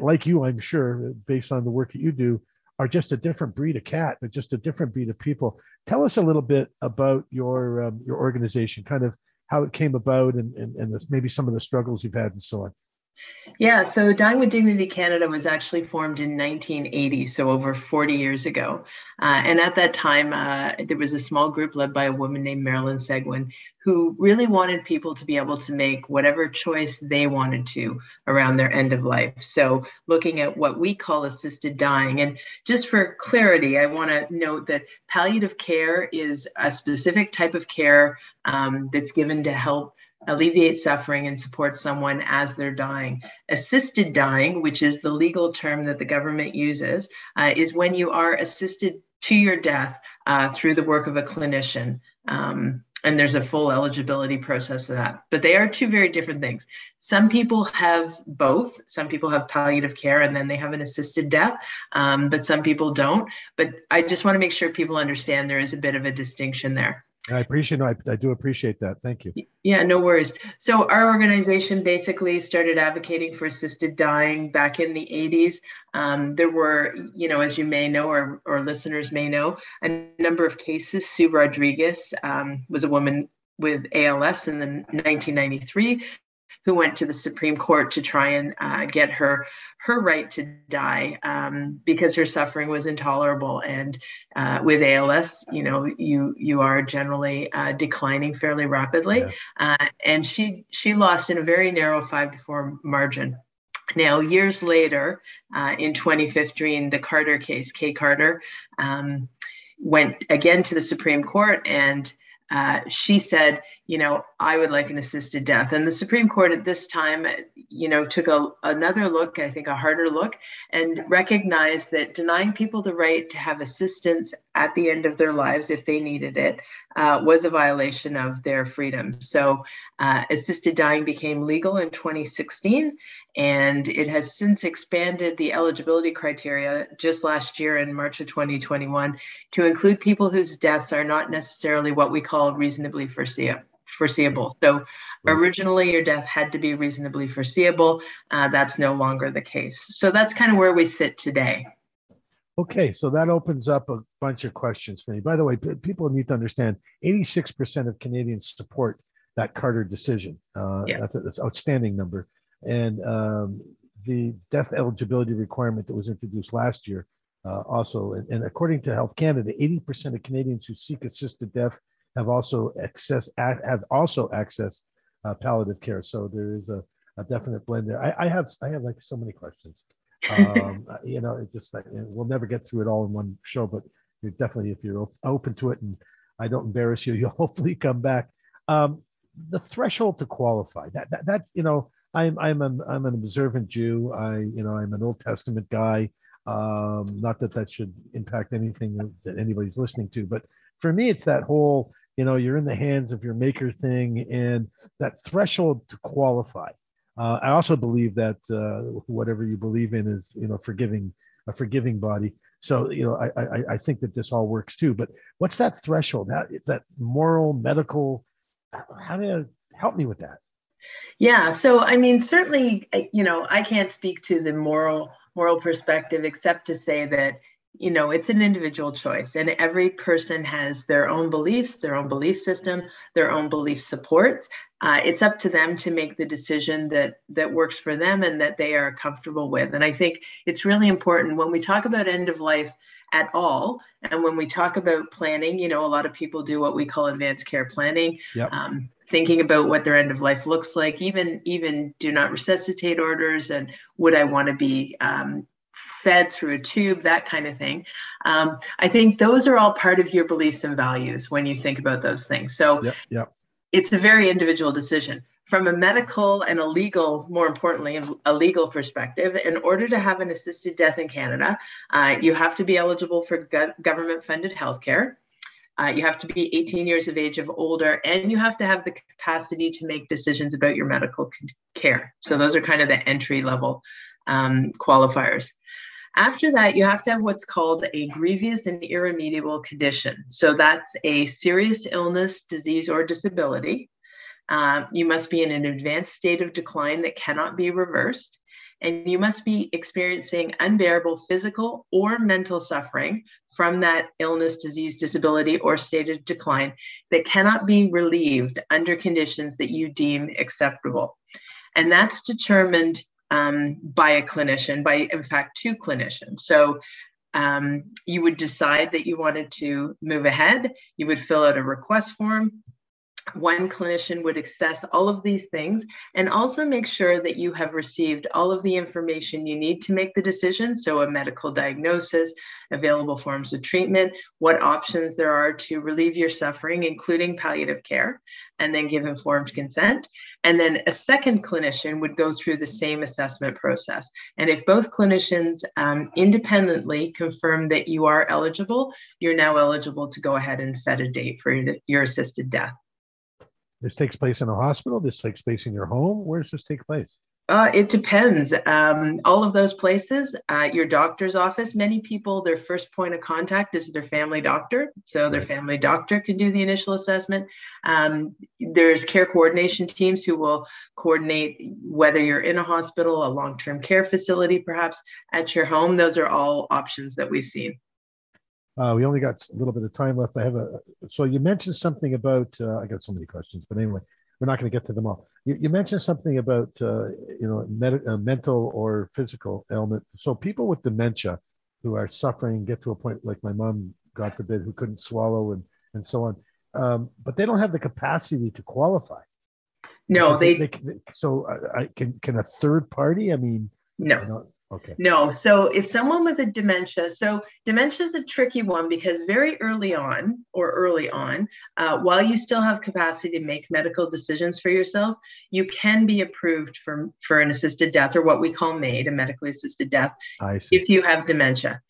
like you, I'm sure, based on the work that you do, are just a different breed of cat. They're just a different breed of people. Tell us a little bit about your um, your organization, kind of how it came about, and and, and the, maybe some of the struggles you've had, and so on. Yeah, so Dying with Dignity Canada was actually formed in 1980, so over 40 years ago. Uh, and at that time, uh, there was a small group led by a woman named Marilyn Seguin who really wanted people to be able to make whatever choice they wanted to around their end of life. So, looking at what we call assisted dying. And just for clarity, I want to note that palliative care is a specific type of care um, that's given to help alleviate suffering and support someone as they're dying. Assisted dying, which is the legal term that the government uses, uh, is when you are assisted to your death uh, through the work of a clinician. Um, and there's a full eligibility process of that. But they are two very different things. Some people have both. Some people have palliative care and then they have an assisted death, um, but some people don't. But I just want to make sure people understand there is a bit of a distinction there. I appreciate I, I do appreciate that. Thank you. Yeah, no worries. So our organization basically started advocating for assisted dying back in the 80s. Um, there were, you know, as you may know or, or listeners may know, a number of cases. Sue Rodriguez um, was a woman with ALS in the 1993 who went to the Supreme Court to try and uh, get her her right to die um, because her suffering was intolerable. And uh, with ALS, you know, you you are generally uh, declining fairly rapidly. Yeah. Uh, and she she lost in a very narrow five to four margin. Now, years later, uh, in 2015, the Carter case, Kay Carter, um, went again to the Supreme Court and uh, she said, you know, I would like an assisted death. And the Supreme Court at this time, you know, took a, another look, I think a harder look, and recognized that denying people the right to have assistance at the end of their lives if they needed it uh, was a violation of their freedom. So uh, assisted dying became legal in 2016, and it has since expanded the eligibility criteria just last year in March of 2021 to include people whose deaths are not necessarily what we call reasonably foreseeable. So originally your death had to be reasonably foreseeable. Uh, that's no longer the case. So that's kind of where we sit today. Okay, so that opens up a bunch of questions for me. By the way, p- people need to understand 86% of Canadians support that Carter decision. Uh, yeah. That's, a, that's an outstanding number. And um, the death eligibility requirement that was introduced last year uh, also, and, and, according to Health Canada, 80% of Canadians who seek assisted death have also access have also accessed uh, palliative care. So there is a, a definite blend there. I, I, have I have like so many questions. Um, you know, it just like we'll never get through it all in one show, but you're definitely if you're open to it and I don't embarrass you, you'll hopefully come back. Um, the threshold to qualify that, that that's you know I'm I'm an I'm an observant Jew. I you know I'm an Old Testament guy. Um, not that that should impact anything that anybody's listening to, but for me, it's that whole you know you're in the hands of your maker thing, and that threshold to qualify. Uh, I also believe that uh, whatever you believe in is you know forgiving a forgiving body. So you know I, I I think that this all works too. But what's that threshold? That that moral medical? How do you help me with that? Yeah. So, I mean, certainly, you know, I can't speak to the moral moral perspective except to say that you know it's an individual choice and every person has their own beliefs their own belief system their own belief supports uh, it's up to them to make the decision that that works for them and that they are comfortable with and i think it's really important when we talk about end of life at all. And when we talk about planning, you know, a lot of people do what we call advanced care planning, yep. um, thinking about what their end of life looks like, even even do not resuscitate orders, and would I want to be um, fed through a tube, that kind of thing. Um, I think those are all part of your beliefs and values when you think about those things. So yep, yep. it's a very individual decision from a medical and a legal, more importantly, a legal perspective, in order to have an assisted death in Canada, uh, you have to be eligible for go- government funded healthcare. Uh, you have to be 18 years of age of older, and you have to have the capacity to make decisions about your medical care. So, those are kind of the entry level um, qualifiers. After that, you have to have what's called a grievous and irremediable condition. So, that's a serious illness, disease, or disability um, you must be in an advanced state of decline that cannot be reversed. And you must be experiencing unbearable physical or mental suffering from that illness, disease, disability, or state of decline that cannot be relieved under conditions that you deem acceptable. And that's determined um, by a clinician, by, in fact, two clinicians. So um, you would decide that you wanted to move ahead. You would fill out a request form one clinician would assess all of these things and also make sure that you have received all of the information you need to make the decision. So, a medical diagnosis, available forms of treatment, what options there are to relieve your suffering, including palliative care, and then give informed consent. And then a second clinician would go through the same assessment process. And if both clinicians um, independently confirm that you are eligible, you're now eligible to go ahead and set a date for your assisted death. This takes place in a hospital. This takes place in your home. Where does this take place? Uh, it depends. Um, all of those places, uh, your doctor's office, many people, their first point of contact is their family doctor. So their family doctor can do the initial assessment. Um, there's care coordination teams who will coordinate whether you're in a hospital, a long term care facility, perhaps at your home. Those are all options that we've seen. Uh, we only got a little bit of time left. I have a so you mentioned something about uh, I got so many questions, but anyway, we're not going to get to them all. You, you mentioned something about uh, you know med- uh, mental or physical ailment. So people with dementia who are suffering get to a point like my mom, God forbid, who couldn't swallow and and so on, um, but they don't have the capacity to qualify. No, they, they, they, so uh, I, can can a third party? I mean, no. You know, Okay. No. So if someone with a dementia, so dementia is a tricky one because very early on, or early on, uh, while you still have capacity to make medical decisions for yourself, you can be approved for, for an assisted death or what we call MAID, a medically assisted death, if you have dementia.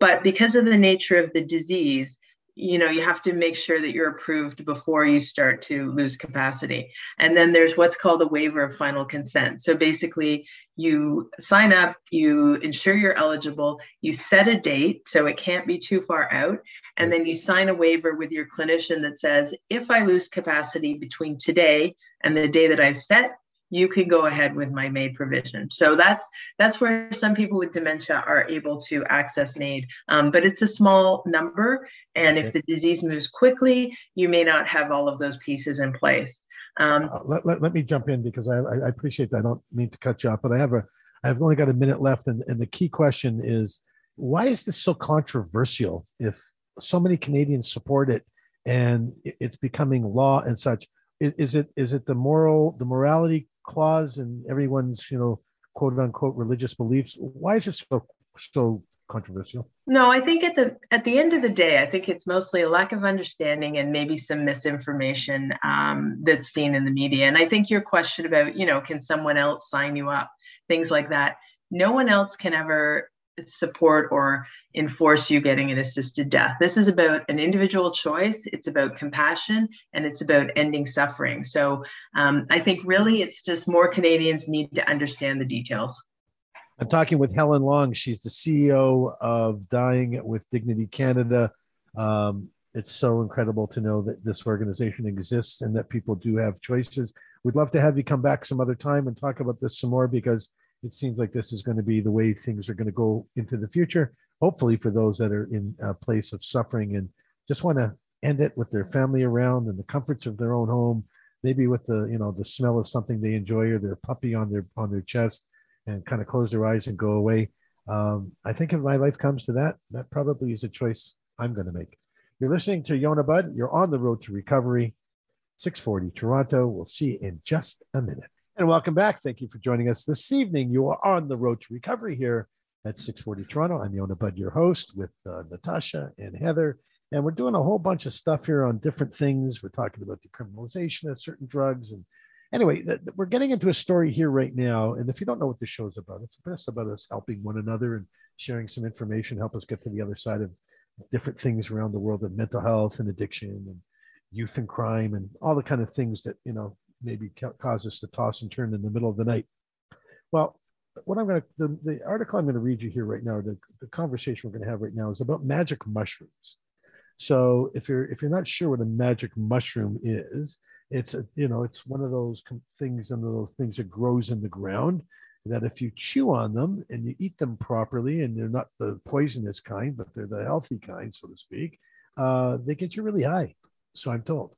But because of the nature of the disease, you know you have to make sure that you're approved before you start to lose capacity. And then there's what's called a waiver of final consent. So basically you sign up you ensure you're eligible you set a date so it can't be too far out and then you sign a waiver with your clinician that says if i lose capacity between today and the day that i've set you can go ahead with my MAID provision. So that's that's where some people with dementia are able to access MAID, um, but it's a small number, and if the disease moves quickly, you may not have all of those pieces in place. Um, uh, let, let, let, me jump in because I, I appreciate that. I don't mean to cut you off, but I have a I've only got a minute left, and, and the key question is why is this so controversial? If so many Canadians support it, and it's becoming law and such, is it is it the moral the morality clause and everyone's you know quote unquote religious beliefs why is it so so controversial? No i think at the at the end of the day i think it's mostly a lack of understanding and maybe some misinformation um, that's seen in the media. And i think your question about you know can someone else sign you up? Things like that. No one else can ever support or enforce you getting an assisted death. This is about an individual choice, it's about compassion, and it's about ending suffering. So um, I think really it's just more Canadians need to understand the details. I'm talking with Helen Long. She's the CEO of Dying with Dignity Canada. Um, it's so incredible to know that this organization exists and that people do have choices. We'd love to have you come back some other time and talk about this some more because it seems like this is going to be the way things are going to go into the future. Hopefully, for those that are in a place of suffering and just want to end it with their family around and the comforts of their own home, maybe with the you know the smell of something they enjoy or their puppy on their on their chest, and kind of close their eyes and go away. Um, I think if my life comes to that, that probably is a choice I'm going to make. You're listening to Yonah Budd. You're on the road to recovery. 640 Toronto. We'll see you in just a minute. And welcome back. Thank you for joining us this evening. You are on the road to recovery here at 640 Toronto. I'm Yonah Budd, your host, with uh, Natasha and Heather. And we're doing a whole bunch of stuff here on different things. We're talking about decriminalization of certain drugs. And anyway, th- th- we're getting into a story here right now. And if you don't know what the show's about, it's best about us helping one another and sharing some information, help us get to the other side of different things around the world of mental health and addiction and youth and crime and all the kind of things that, you know, maybe cause us to toss and turn in the middle of the night. Well, what I'm going to, the, the article I'm going to read you here right now, the, the conversation we're going to have right now is about magic mushrooms. So if you're if you're not sure what a magic mushroom is, it's a you know it's one of those things, one of those things that grows in the ground. That if you chew on them and you eat them properly, and they're not the poisonous kind, but they're the healthy kind, so to speak, uh, they get you really high. So I'm told.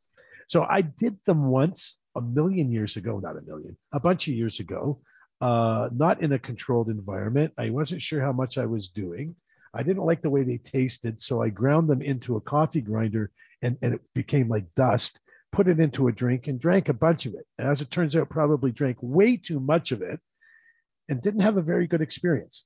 So I did them once a million years ago, not a million, a bunch of years ago, uh, not in a controlled environment. I wasn't sure how much I was doing. I didn't like the way they tasted, so I ground them into a coffee grinder and, and it became like dust. Put it into a drink and drank a bunch of it. As it turns out, probably drank way too much of it and didn't have a very good experience.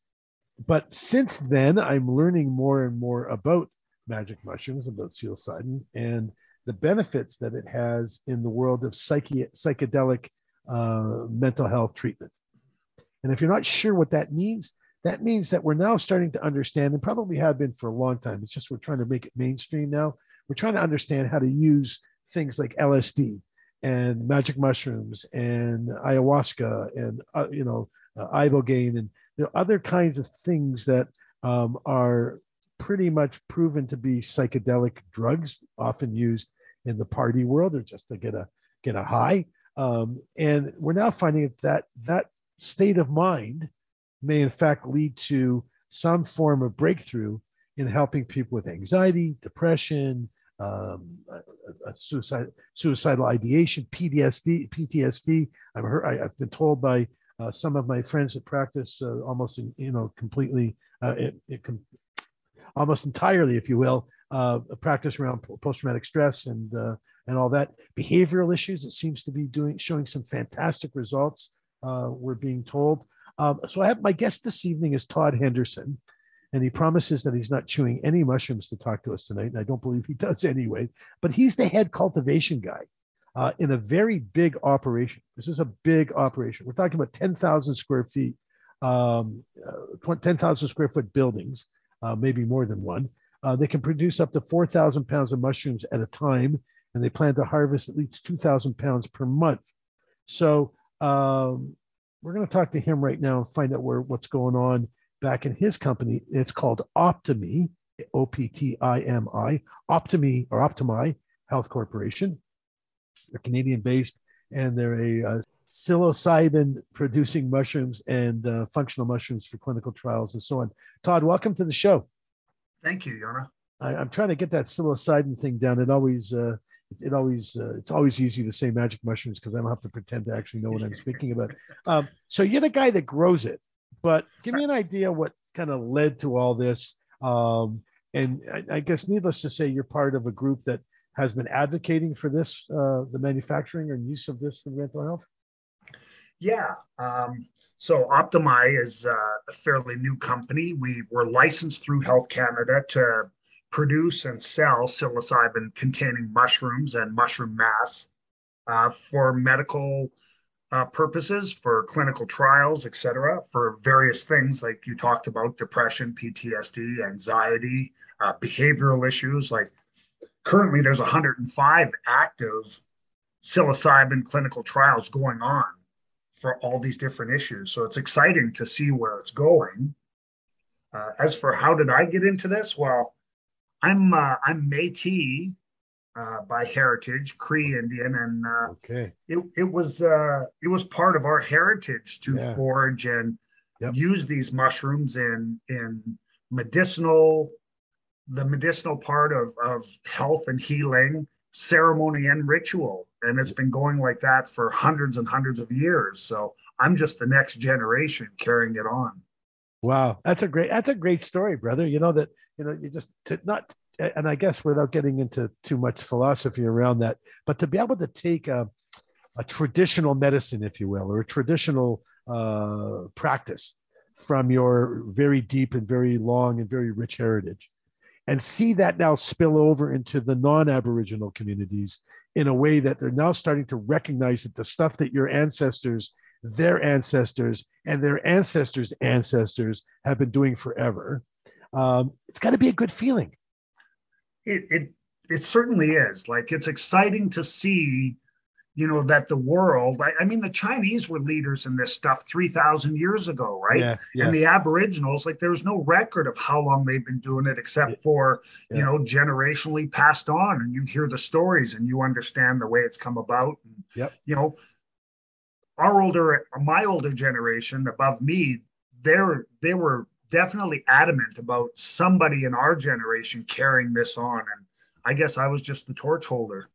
But since then, I'm learning more and more about magic mushrooms, about psilocybin, and the benefits that it has in the world of psyche, psychedelic uh, mental health treatment. And if you're not sure what that means, that means that we're now starting to understand, and probably have been for a long time. It's just we're trying to make it mainstream now. We're trying to understand how to use things like LSD and magic mushrooms and ayahuasca and uh, you know uh, ibogaine and there are other kinds of things that um, are pretty much proven to be psychedelic drugs, often used in the party world or just to get a get a high. Um, and we're now finding that that state of mind may in fact lead to some form of breakthrough in helping people with anxiety, depression, um, suicide, suicidal ideation, PTSD. PTSD. I've heard. I, have been told by uh, some of my friends that practice uh, almost, in, you know, completely, uh, it, it com- almost entirely, if you will, uh, practice around post-traumatic stress and uh, and all that. Behavioral issues. It seems to be doing showing some fantastic results. Uh, we're being told. Um, so I have my guest this evening is Todd Henderson, and he promises that he's not chewing any mushrooms to talk to us tonight. And I don't believe he does anyway. But he's the head cultivation guy uh, in a very big operation. This is a big operation. We're talking about 10,000 square feet, um, uh, 10,000 square foot buildings, uh, maybe more than one. Uh, they can produce up to 4,000 pounds of mushrooms at a time, and they plan to harvest at least 2,000 pounds per month. So um, we're going to talk to him right now and find out where what's going on back in his company. It's called Optimi, O P T I M I, Optimi or Optimi Health Corporation. They're Canadian based and they're a uh, psilocybin producing mushrooms and uh, functional mushrooms for clinical trials and so on. Todd, welcome to the show. Thank you, Yonah. I, am trying to get that psilocybin thing down. It always, uh, it always, uh, it's always easy to say magic mushrooms because I don't have to pretend to actually know what I'm speaking about. Um, so you're the guy that grows it, but give me an idea what kind of led to all this. Um, and I, I guess, needless to say, you're part of a group that has been advocating for this, uh, the manufacturing and use of this for mental health? Yeah. Um, so Optimi is uh, a fairly new company. We were licensed through Health Canada to produce and sell psilocybin containing mushrooms and mushroom mass uh, for medical uh, purposes, for clinical trials, et cetera, for various things like you talked about depression, PTSD, anxiety, uh, behavioral issues like currently there's 105 active psilocybin clinical trials going on for all these different issues. So it's exciting to see where it's going. Uh, as for how did I get into this? Well, I'm uh, I'm Métis uh, by heritage, Cree Indian, and uh, okay, it it was uh, it was part of our heritage to yeah. forage and yep. use these mushrooms in in medicinal the medicinal part of, of health and healing, ceremony and ritual. And it's been going like that for hundreds and hundreds of years. So I'm just the next generation carrying it on. Wow. That's a great, that's a great story, brother. You know, that, you know, you just to not, and I guess without getting into too much philosophy around that, but to be able to take a, a traditional medicine, if you will, or a traditional uh, practice from your very deep and very long and very rich heritage and see that now spill over into the non-aboriginal communities in a way that they're now starting to recognize that the stuff that your ancestors their ancestors and their ancestors ancestors have been doing forever um, it's got to be a good feeling. It, it it certainly is. Like it's exciting to see you know that the world I, I, mean the chinese were leaders in this stuff 3000 years ago right? Yeah, yeah. and the aboriginals like there's no record of how long they've been doing it except for yeah. you know generationally passed on. And you hear the stories and you understand the way it's come about. And, yep. you know our older my older generation above me they're they were definitely adamant about somebody in our generation carrying this on. And i guess i was just the torch holder.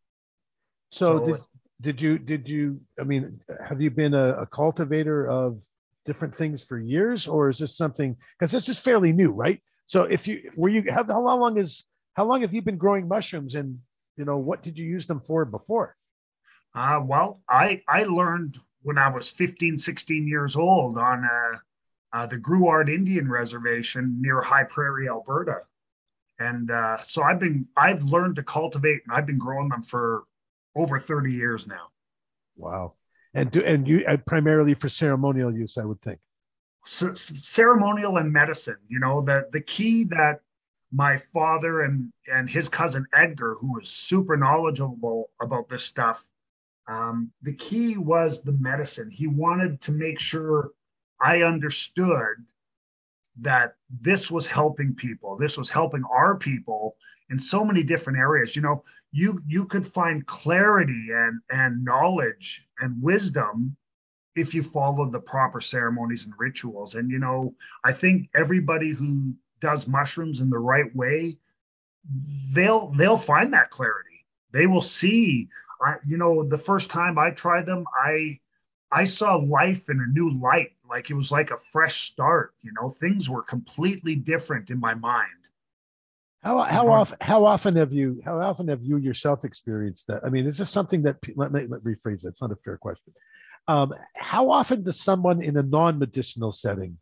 So, so did, did you did you i mean have you been a, a cultivator of different things for years or is this something because this is fairly new right? So if you were you have how long is how long have you been growing mushrooms and you know what did you use them for before? Uh, well i i learned when i was 15 16 years old on uh, uh, the Grouard Indian Reservation near High Prairie, Alberta, and uh, so I've been I've learned to cultivate and I've been growing them for over 30 years now. Wow. And do, and you and primarily for ceremonial use, I would think. C- ceremonial and medicine, you know, the the key that my father and and his cousin Edgar, who was super knowledgeable about this stuff, Um, the key was the medicine. He wanted to make sure I understood that this was helping people. This was helping our people in so many different areas. You know, you you could find clarity and and knowledge and wisdom if you follow the proper ceremonies and rituals. And you know, I think everybody who does mushrooms in the right way, they'll they'll find that clarity. They will see. I, you know, the first time I tried them, I I saw life in a new light. Like it was like a fresh start. You know, things were completely different in my mind. How how often how often have you how often have you yourself experienced that? I mean, is this something that let me, let me rephrase it. It's not a fair question. Um, how often does someone in a non-medicinal setting?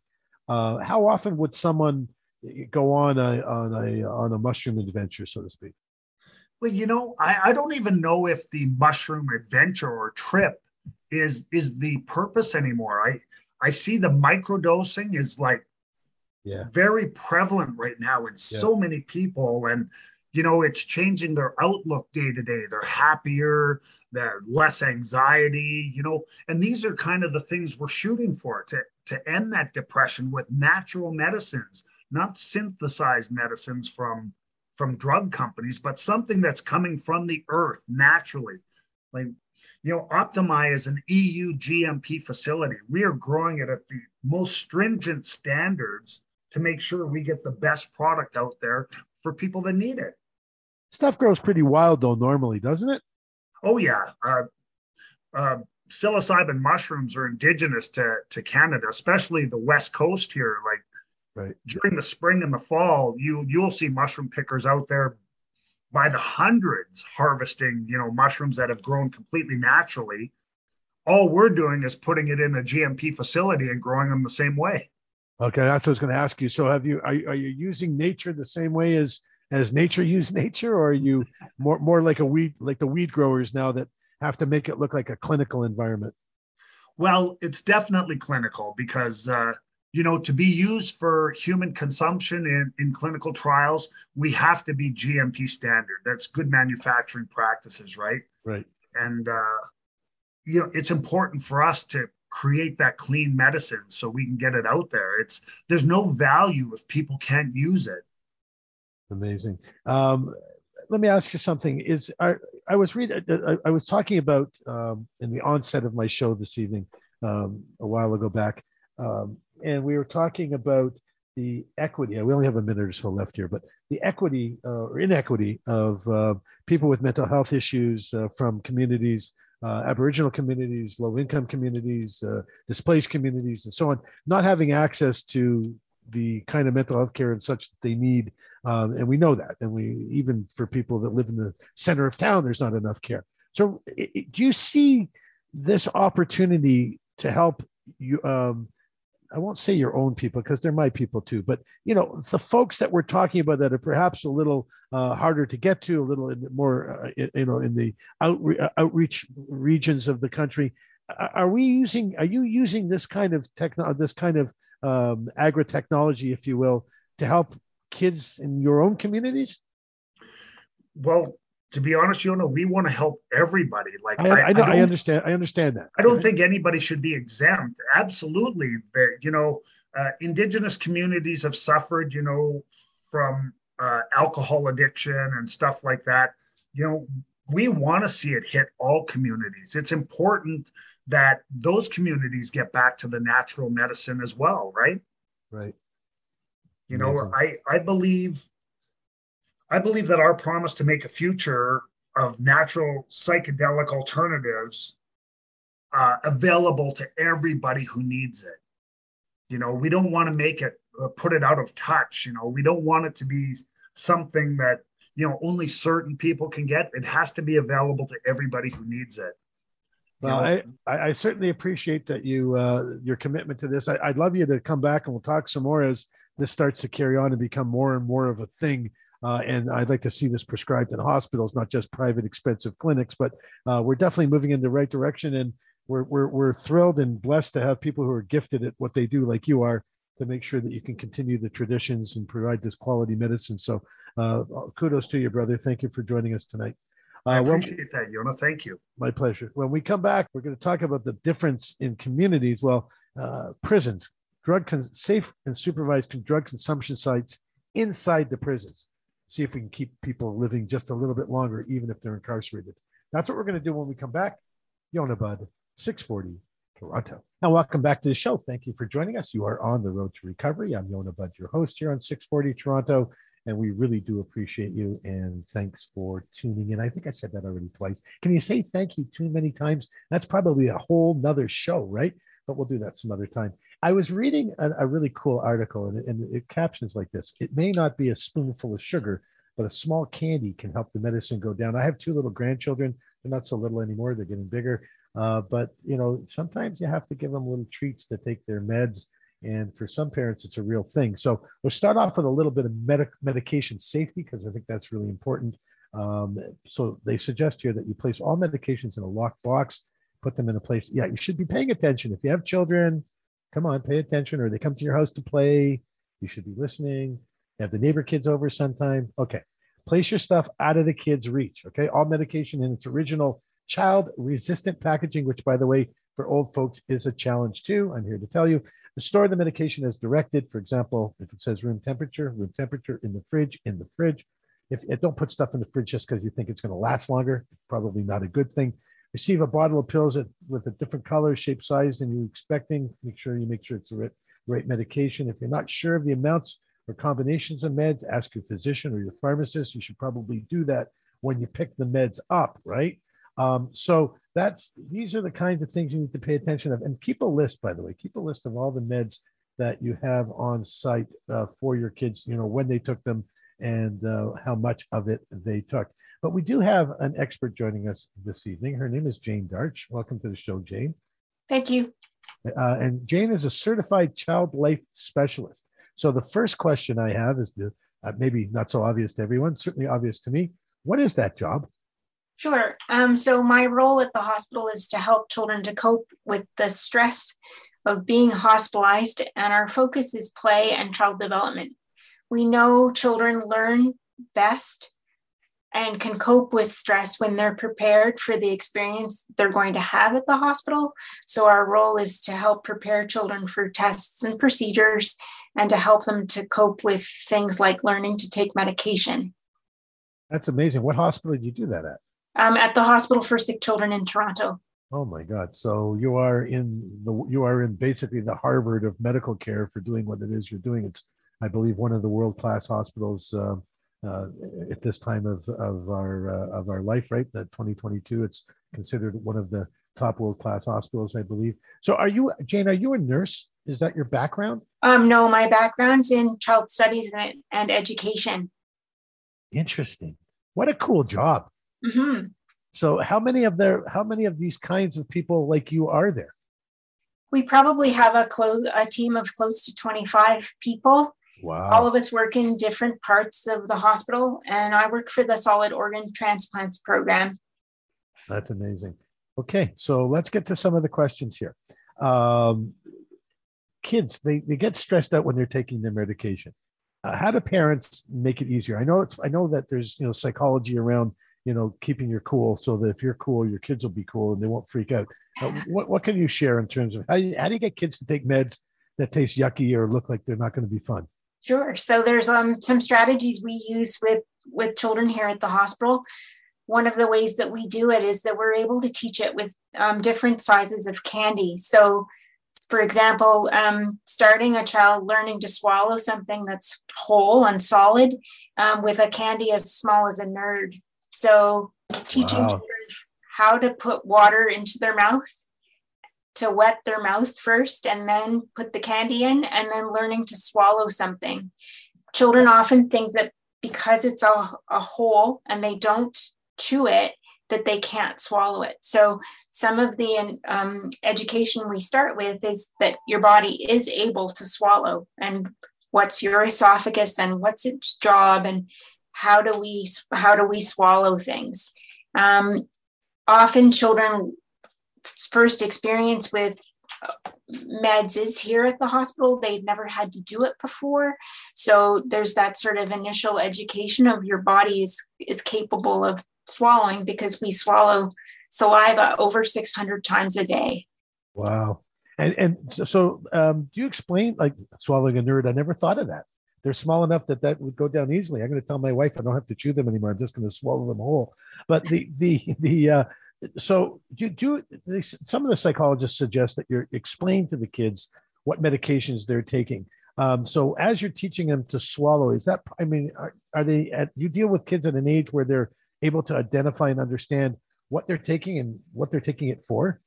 Uh, how often would someone go on a on a on a mushroom adventure, so to speak? Well, you know, I, I don't even know if the mushroom adventure or trip is is the purpose anymore. I I see the microdosing is like yeah. very prevalent right now in yeah. so many people and you know it's changing their outlook day to day they're happier they're less anxiety you know and these are kind of the things we're shooting for to to end that depression with natural medicines not synthesized medicines from from drug companies but something that's coming from the earth naturally like you know optimi is an eu gmp facility we are growing it at the most stringent standards to make sure we get the best product out there for people that need it. Stuff grows pretty wild though normally doesn't it? Oh yeah. Uh, uh, psilocybin mushrooms are indigenous to, to canada especially the west coast here. Like right. during the spring and the fall you you'll see mushroom pickers out there by the hundreds harvesting you know mushrooms that have grown completely naturally. All we're doing is putting it in a gmp facility and growing them the same way okay that's what i was going to ask you so have you are, are you using nature the same way as as nature used nature or are you more more like a weed like the weed growers now that have to make it look like a clinical environment well it's definitely clinical because uh, you know, to be used for human consumption in, in clinical trials, we have to be GMP standard. That's good manufacturing practices, right? Right. And, uh, you know, it's important for us to create that clean medicine so we can get it out there. It's there's no value if people can't use it. Amazing. Um, let me ask you something. Is I, I was reading, I, I, was talking about um, in the onset of my show this evening um, a while ago back um, and we were talking about the equity. We only have a minute or so left here, but the equity uh, or inequity of uh, people with mental health issues uh, from communities, uh, Aboriginal communities, low income communities, uh, displaced communities, and so on, not having access to the kind of mental health care and such that they need. Um, and we know that. And we, even for people that live in the center of town, there's not enough care. So, it, do you see this opportunity to help you? Um, I won't say your own people because they're my people too, but you know the folks that we're talking about that are perhaps a little uh, harder to get to, a little more, uh, you know, in the outre- uh, outreach regions of the country. Are we using? Are you using this kind of techno, this kind of um, agri technology, if you will, to help kids in your own communities? Well, to be honest, you know, we want to help everybody. Like I, I, I, I understand. I understand that. I don't think anybody should be exempt. Absolutely, that you know, uh, indigenous communities have suffered, you know, from uh, alcohol addiction and stuff like that. You know, we want to see it hit all communities. It's important that those communities get back to the natural medicine as well, right? Right. You Amazing. know, I I believe I believe that our promise to make a future of natural psychedelic alternatives uh, available to everybody who needs it. You know, we don't want to make it uh, put it out of touch. You know, we don't want it to be something that you know only certain people can get. It has to be available to everybody who needs it. Well, I, I certainly appreciate that you uh, your commitment to this. I, I'd love you to come back and we'll talk some more as this starts to carry on and become more and more of a thing uh, and I'd like to see this prescribed in hospitals, not just private expensive clinics. But uh, we're definitely moving in the right direction, and we're, we're we're thrilled and blessed to have people who are gifted at what they do, like you are, to make sure that you can continue the traditions and provide this quality medicine. So, uh, kudos to you, brother. Thank you for joining us tonight. I appreciate when, that, Yonah. Thank you. My pleasure. When we come back, we're going to talk about the difference in communities. Well, uh, prisons, drug con- safe and supervised drug consumption sites inside the prisons. See if we can keep people living just a little bit longer, even if they're incarcerated. That's what we're going to do when we come back. Yonah Budd, 640 Toronto. And welcome back to the show. Thank you for joining us. You are on the road to recovery. I'm Yonah your host here on 640 Toronto. And we really do appreciate you. And thanks for tuning in. I think I said that already twice. Can you say thank you too many times? That's probably a whole nother show, right? But we'll do that some other time. I was reading a, a really cool article, and, and it captions like this It may not be a spoonful of sugar, but a small candy can help the medicine go down. I have two little grandchildren. They're not so little anymore, they're getting bigger. Uh, but you know, sometimes you have to give them little treats to take their meds. And for some parents, it's a real thing. So we'll start off with a little bit of medic- medication safety because I think that's really important. Um, so they suggest here that you place all medications in a locked box, put them in a place. Yeah, you should be paying attention. If you have children, come on, pay attention, or they come to your house to play, you should be listening. You have the neighbor kids over sometime. Okay. Place your stuff out of the kids' reach. Okay. All medication in its original child resistant packaging, which, by the way, for old folks is a challenge too. I'm here to tell you. Store the medication as directed. For example, if it says room temperature, room temperature in the fridge, in the fridge. If, if don't put stuff in the fridge just because you think it's going to last longer, probably not a good thing. Receive a bottle of pills with a different color, shape, size than you're expecting. Make sure you make sure it's the right, right medication. If you're not sure of the amounts or combinations of meds, ask your physician or your pharmacist. You should probably do that when you pick the meds up, right? Um, so that's these are the kinds of things you need to pay attention of, and keep a list. By the way, keep a list of all the meds that you have on site uh, for your kids. You know when they took them and uh, how much of it they took. But we do have an expert joining us this evening. Her name is Jane Darch. Welcome to the show, Jane. Thank you. Uh, and Jane is a certified child life specialist. So the first question I have is the uh, maybe not so obvious to everyone, certainly obvious to me. What is that job? Sure. Um, so my role at the hospital is to help children to cope with the stress of being hospitalized, and our focus is play and child development. We know children learn best and can cope with stress when they're prepared for the experience they're going to have at the hospital. So, our role is to help prepare children for tests and procedures and to help them to cope with things like learning to take medication. That's amazing. What hospital did you do that at? Um, at the Hospital for Sick Children in Toronto. Oh my God! So you are in the you are in basically the Harvard of medical care for doing what it is you're doing. It's I believe one of the world class hospitals uh, uh, at this time of of our uh, of our life, right? That 2022, it's considered one of the top world class hospitals, I believe. So are you Jane? Are you a nurse? Is that your background? Um, no, my background's in child studies and, and education. Interesting. What a cool job. Mm-hmm. So how many of there how many of these kinds of people like you are there? We probably have a close a team of close to 25 people. Wow. All of us work in different parts of the hospital and I work for the solid organ transplants program. That's amazing. Okay, so let's get to some of the questions here. Um, kids, they, they get stressed out when they're taking their medication. Uh, how do parents make it easier? I know it's I know that there's you know psychology around you know keeping your cool so that if you're cool your kids will be cool and they won't freak out uh, what, what can you share in terms of how, you, how do you get kids to take meds that taste yucky or look like they're not going to be fun sure. So there's um, some strategies we use with with children here at the hospital. One of the ways that we do it is that we're able to teach it with um, different sizes of candy. So for example, um, starting a child learning to swallow something that's whole and solid um, with a candy as small as a nerd. So teaching wow. children how to put water into their mouth to wet their mouth first and then put the candy in and then learning to swallow something. Children often think that because it's a, a hole and they don't chew it, that they can't swallow it. So some of the um, education we start with is that your body is able to swallow and what's your esophagus and what's its job and how do we how do we swallow things um, often children first experience with uh, meds is here at the hospital they've never had to do it before so there's that sort of initial education of your body is is capable of swallowing because we swallow saliva over 600 times a day. Wow. And and so um, do you explain like swallowing a nerd? I never thought of that. They're small enough that that would go down easily. I'm going to tell my wife I don't have to chew them anymore. I'm just going to swallow them whole. But the the the uh, so do do some of the psychologists suggest that you're explain to the kids what medications they're taking. Um, so as you're teaching them to swallow, is that I mean, are, are they at you deal with kids at an age where they're able to identify and understand what they're taking and what they're taking it for?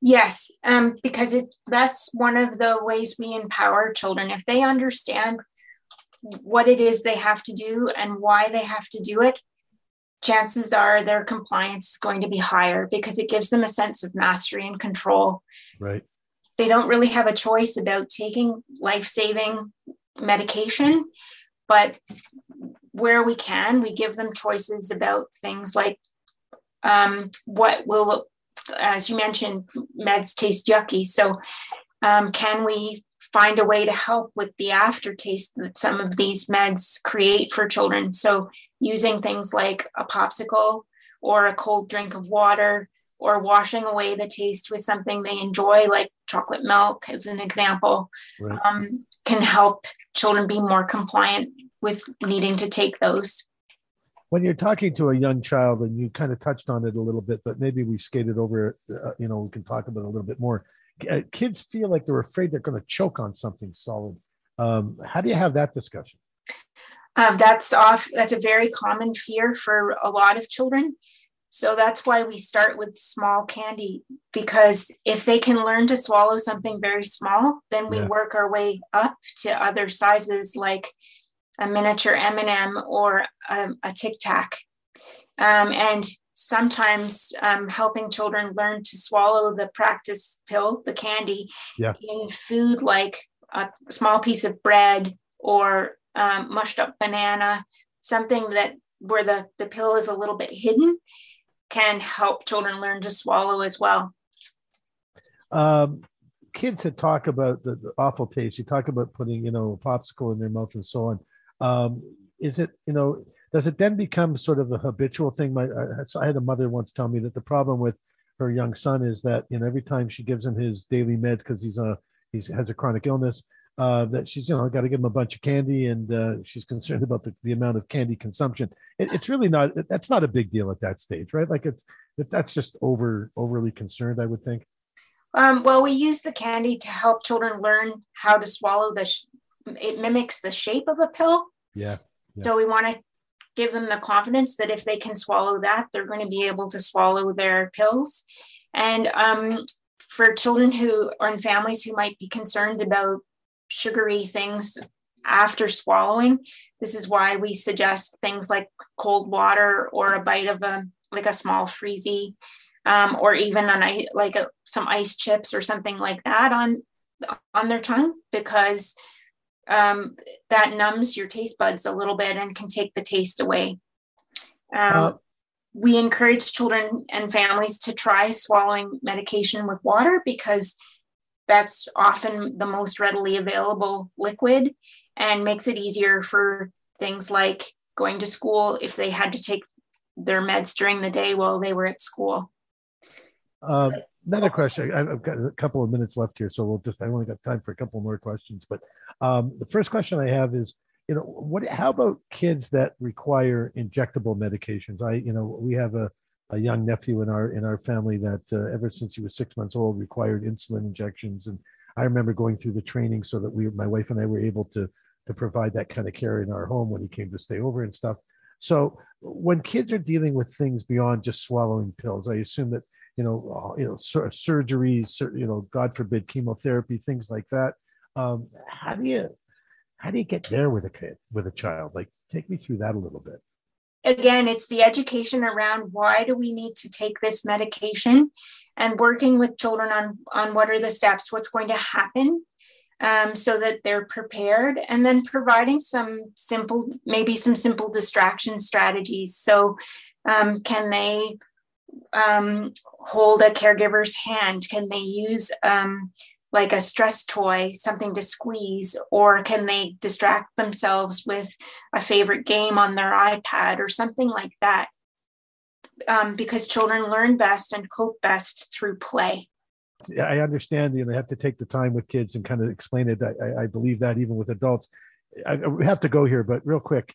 Yes, um, because it that's one of the ways we empower children. If they understand what it is they have to do and why they have to do it, chances are their compliance is going to be higher because it gives them a sense of mastery and control. Right. They don't really have a choice about taking life saving medication, but where we can, we give them choices about things like um, what will, as you mentioned, meds taste yucky. So, um, can we find a way to help with the aftertaste that some of these meds create for children? So, using things like a popsicle or a cold drink of water or washing away the taste with something they enjoy, like chocolate milk, as an example, right. um, can help children be more compliant with needing to take those. When you're talking to a young child, and you kind of touched on it a little bit, but maybe we skated over it, uh, you know, we can talk about it a little bit more. Uh, kids feel like they're afraid they're going to choke on something solid. Um, how do you have that discussion? Um, that's off. That's a very common fear for a lot of children. So that's why we start with small candy because if they can learn to swallow something very small, then we yeah. work our way up to other sizes like a miniature M&M or um, a Tic Tac. Um, and sometimes um, helping children learn to swallow the practice pill, the candy, yeah. in food like a small piece of bread or um, mushed up banana, something that where the, the pill is a little bit hidden can help children learn to swallow as well. Um, kids that talk about the, the, awful taste, you talk about putting, you know, a popsicle in their mouth and so on. Um, is it, you know, does it then become sort of a habitual thing? My, I, I had a mother once tell me that the problem with her young son is that, you know, every time she gives him his daily meds because he's a he has a chronic illness, uh, that she's you know I got to give him a bunch of candy and uh, she's concerned about the, the amount of candy consumption. It, it's really not that's not a big deal at that stage right? Like it's that's just over overly concerned i would think. Um, well we use the candy to help children learn how to swallow the sh- it mimics the shape of a pill. Yeah, yeah. so we want to give them the confidence that if they can swallow that they're going to be able to swallow their pills. And um, for children who or in families who might be concerned about sugary things after swallowing. This is why we suggest things like cold water or a bite of a like a small freezy, um, or even an like a, some ice chips or something like that on on their tongue because um, that numbs your taste buds a little bit and can take the taste away. Um, uh, we encourage children and families to try swallowing medication with water because that's often the most readily available liquid and makes it easier for things like going to school if they had to take their meds during the day while they were at school. Um, another question. I've got a couple of minutes left here, so we'll just, I only got time for a couple more questions. But um, the first question I have is, you know, what, how about kids that require injectable medications? I, you know, we have a, a young nephew in our in our family that uh, ever since he was six months old required insulin injections, and I remember going through the training so that we, my wife and I, were able to to provide that kind of care in our home when he came to stay over and stuff. So when kids are dealing with things beyond just swallowing pills, I assume that you know uh, you know sur- surgeries, you know, God forbid, chemotherapy, things like that. Um, how do you how do you get there with a kid with a child? Like, take me through that a little bit again, it's the education around why do we need to take this medication and working with children on, on what are the steps, what's going to happen um, so that they're prepared, and then providing some simple, maybe some simple distraction strategies. So, um, can they um, hold a caregiver's hand? Can they use um, like a stress toy, something to squeeze, or can they distract themselves with a favorite game on their iPad or something like that? um, because children learn best and cope best through play. I understand you know, they have to take the time with kids and kind of explain it. I, I believe that even with adults. I, I have to go here, but real quick,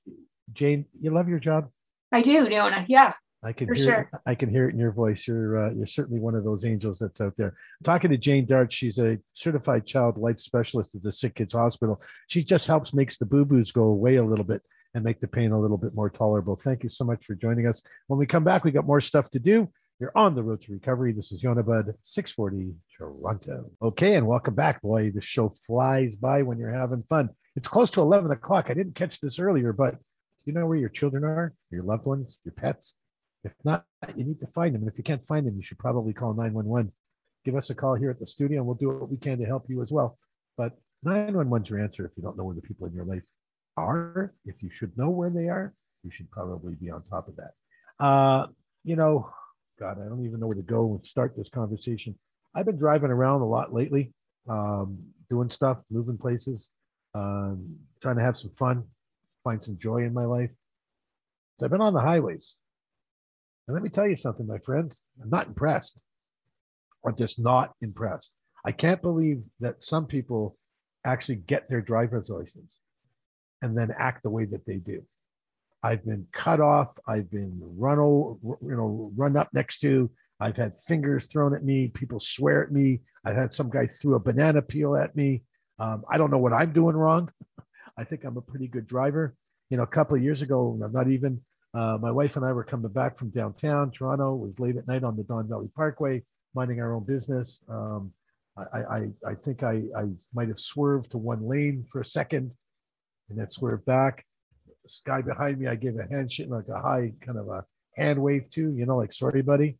Jane, you love your job. I do, Yonah. Yeah. I can For hear sure. it, I can hear it in your voice. You're uh, you're certainly one of those angels that's out there. I'm talking to Jane Darch, she's a certified child life specialist at the Sick Kids Hospital. She just helps makes the boo boos go away a little bit and make the pain a little bit more tolerable. Thank you so much for joining us. When we come back, we got more stuff to do. You're on the road to recovery. This is Yonah Budd, 640 Toronto. Okay, and welcome back. Boy, the show flies by when you're having fun. It's close to 11 o'clock. I didn't catch this earlier, but do you know where your children are, your loved ones, your pets? If not, you need to find them. And if you can't find them, you should probably call 911. Give us a call here at the studio and we'll do what we can to help you as well. But 911 is your answer if you don't know where the people in your life are. If you should know where they are, you should probably be on top of that. Uh, you know, God, I don't even know where to go and start this conversation. I've been driving around a lot lately, um, doing stuff, moving places, um, trying to have some fun, find some joy in my life. So I've been on the highways. And let me tell you something, my friends, I'm not impressed. I'm just not impressed. I can't believe that some people actually get their driver's license and then act the way that they do. I've been cut off. I've been run over, you know, run up next to. I've had fingers thrown at me. People swear at me. I've had some guy threw a banana peel at me. Um, I don't know what I'm doing wrong. I think I'm a pretty good driver. You know, a couple of years ago, I'm not even. Uh, my wife and I were coming back from downtown Toronto. It was late at night on the Don Valley Parkway, minding our own business. Um, I, I, I think I, I might have swerved to one lane for a second, and then swerved back this guy behind me, I gave a handshake, like a high kind of a hand wave to, you know, like sorry, buddy.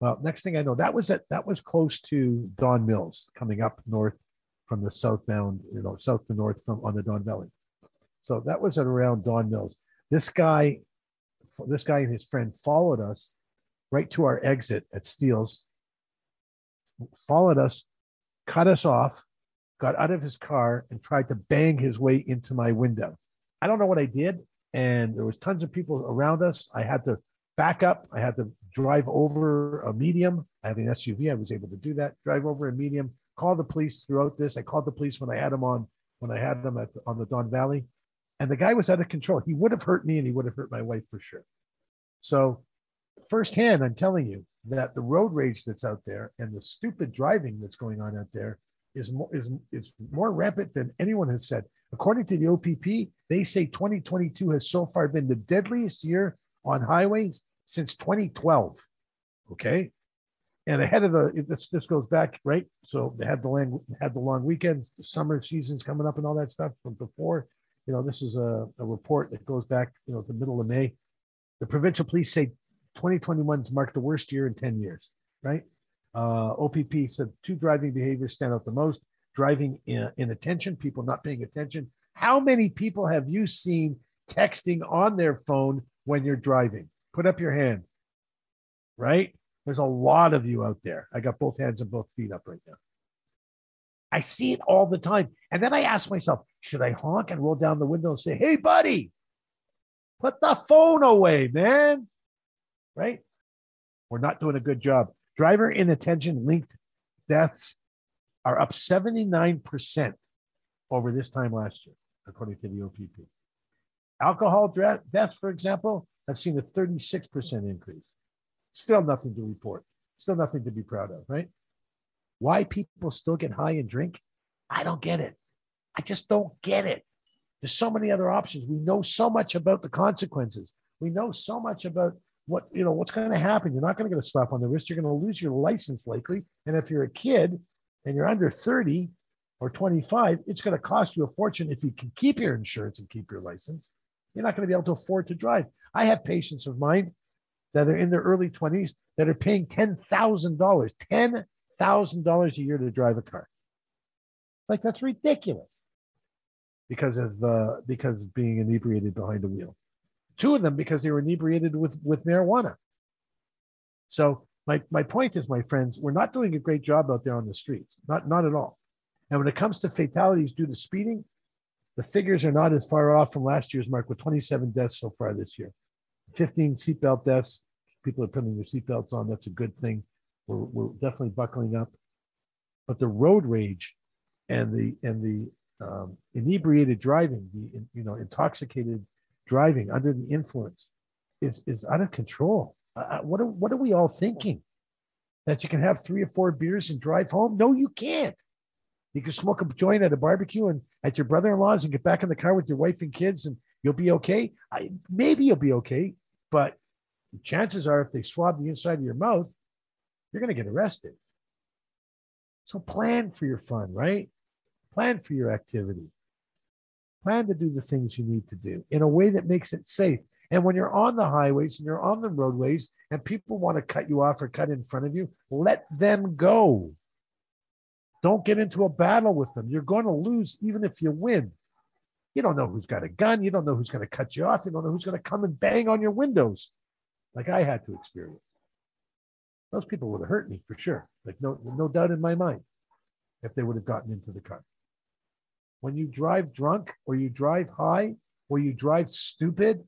Well, next thing I know, that was at that was close to Don Mills, coming up north from the southbound, you know, south to north from on the Don Valley. So that was at around Don Mills. This guy, this guy and his friend followed us right to our exit at Steeles, followed us, cut us off, got out of his car, and tried to bang his way into my window. I don't know what I did. And there was tons of people around us. I had to back up. I had to drive over a medium. I have an SUV. I was able to do that. Drive over a medium. Call the police throughout this. I called the police when I had them on when I had them at on the Don Valley, and the guy was out of control. He would have hurt me, and he would have hurt my wife for sure. So, firsthand, I'm telling you that the road rage that's out there and the stupid driving that's going on out there is more is, is more rampant than anyone has said. According to the OPP, they say 2022 has so far been the deadliest year on highways since 2012. Okay. And ahead of the this this goes back, right? So they had the long had the long weekends, summer seasons coming up and all that stuff from before. You know, this is a, a report that goes back, you know, the middle of May. The provincial police say 2021 marked the worst year in 10 years, right? Uh, OPP said two driving behaviors stand out the most driving in, inattention, people not paying attention. How many people have you seen texting on their phone when you're driving? Put up your hand. Right? There's a lot of you out there. I got both hands and both feet up right now. I see it all the time. And then I ask myself, should I honk and roll down the window and say, hey, buddy, put the phone away, man? Right? We're not doing a good job. Driver inattention linked deaths are up 79% over this time last year, according to the OPP. Alcohol deaths, for example, have seen a 36% increase. Still nothing to report. Still nothing to be proud of, right? Why people still get high and drink? I don't get it. I just don't get it. There's so many other options. We know so much about the consequences. We know so much about what you know what's going to happen. You're not going to get a slap on the wrist. You're going to lose your license likely. And if you're a kid, and you're under 30 or 25, it's going to cost you a fortune if you can keep your insurance and keep your license. You're not going to be able to afford to drive. I have patients of mine that are in their early 20s that are paying $10,000, $10,000 a year to drive a car. Like that's ridiculous because of uh, because of being inebriated behind the wheel. Two of them because they were inebriated with with marijuana. So my, my point is, my friends, we're not doing a great job out there on the streets, not, not at all. And when it comes to fatalities due to speeding, the figures are not as far off from last year's mark with 27 deaths so far this year, 15 seatbelt deaths, people are putting their seatbelts on. That's a good thing. We're, we're definitely buckling up. But the road rage and the and the um, inebriated driving, the you know intoxicated driving under the influence, is is out of control. Uh, what are what are we all thinking? That you can have three or four beers and drive home? No, you can't. You can smoke a joint at a barbecue and at your brother-in-law's and get back in the car with your wife and kids, and you'll be okay. I, maybe you'll be okay, but chances are, if they swab the inside of your mouth, you're going to get arrested. So plan for your fun, right? Plan for your activity. Plan to do the things you need to do in a way that makes it safe. And when you're on the highways and you're on the roadways and people want to cut you off or cut in front of you, let them go. Don't get into a battle with them. You're going to lose even if you win. You don't know who's got a gun. You don't know who's going to cut you off. You don't know who's going to come and bang on your windows like I had to experience. Those people would have hurt me for sure. Like no, no doubt in my mind if they would have gotten into the car. When you drive drunk or you drive high or you drive stupid,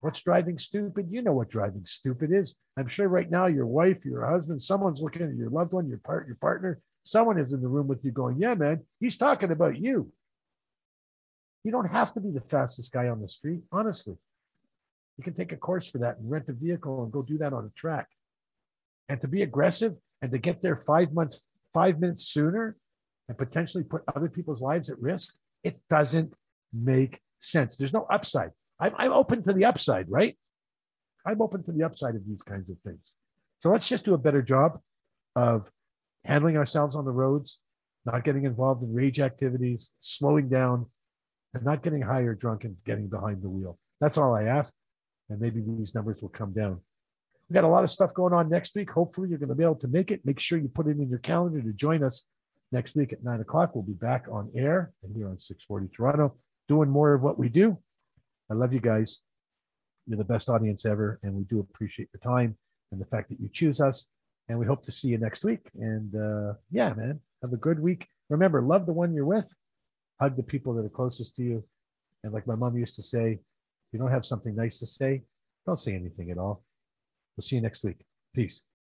what's driving stupid? You know what driving stupid is. I'm sure right now your wife, your husband, someone's looking at your loved one, your part, your partner, someone is in the room with you going, Yeah, man, he's talking about you. You don't have to be the fastest guy on the street, honestly. You can take a course for that and rent a vehicle and go do that on a track. And to be aggressive and to get there five months, five minutes sooner and potentially put other people's lives at risk, it doesn't make sense. There's no upside. I'm, I'm open to the upside, right? I'm open to the upside of these kinds of things. So let's just do a better job of handling ourselves on the roads, not getting involved in rage activities, slowing down, and not getting high or drunk and getting behind the wheel. That's all I ask. And maybe these numbers will come down. We got a lot of stuff going on next week. Hopefully, you're going to be able to make it. Make sure you put it in your calendar to join us next week at nine o'clock. We'll be back on air and here on 640 Toronto, doing more of what we do. I love you guys. You're the best audience ever, and we do appreciate your time and the fact that you choose us. And we hope to see you next week. And uh, yeah, man, have a good week. Remember, love the one you're with, hug the people that are closest to you. And like my mom used to say, if you don't have something nice to say, don't say anything at all. We'll see you next week. Peace.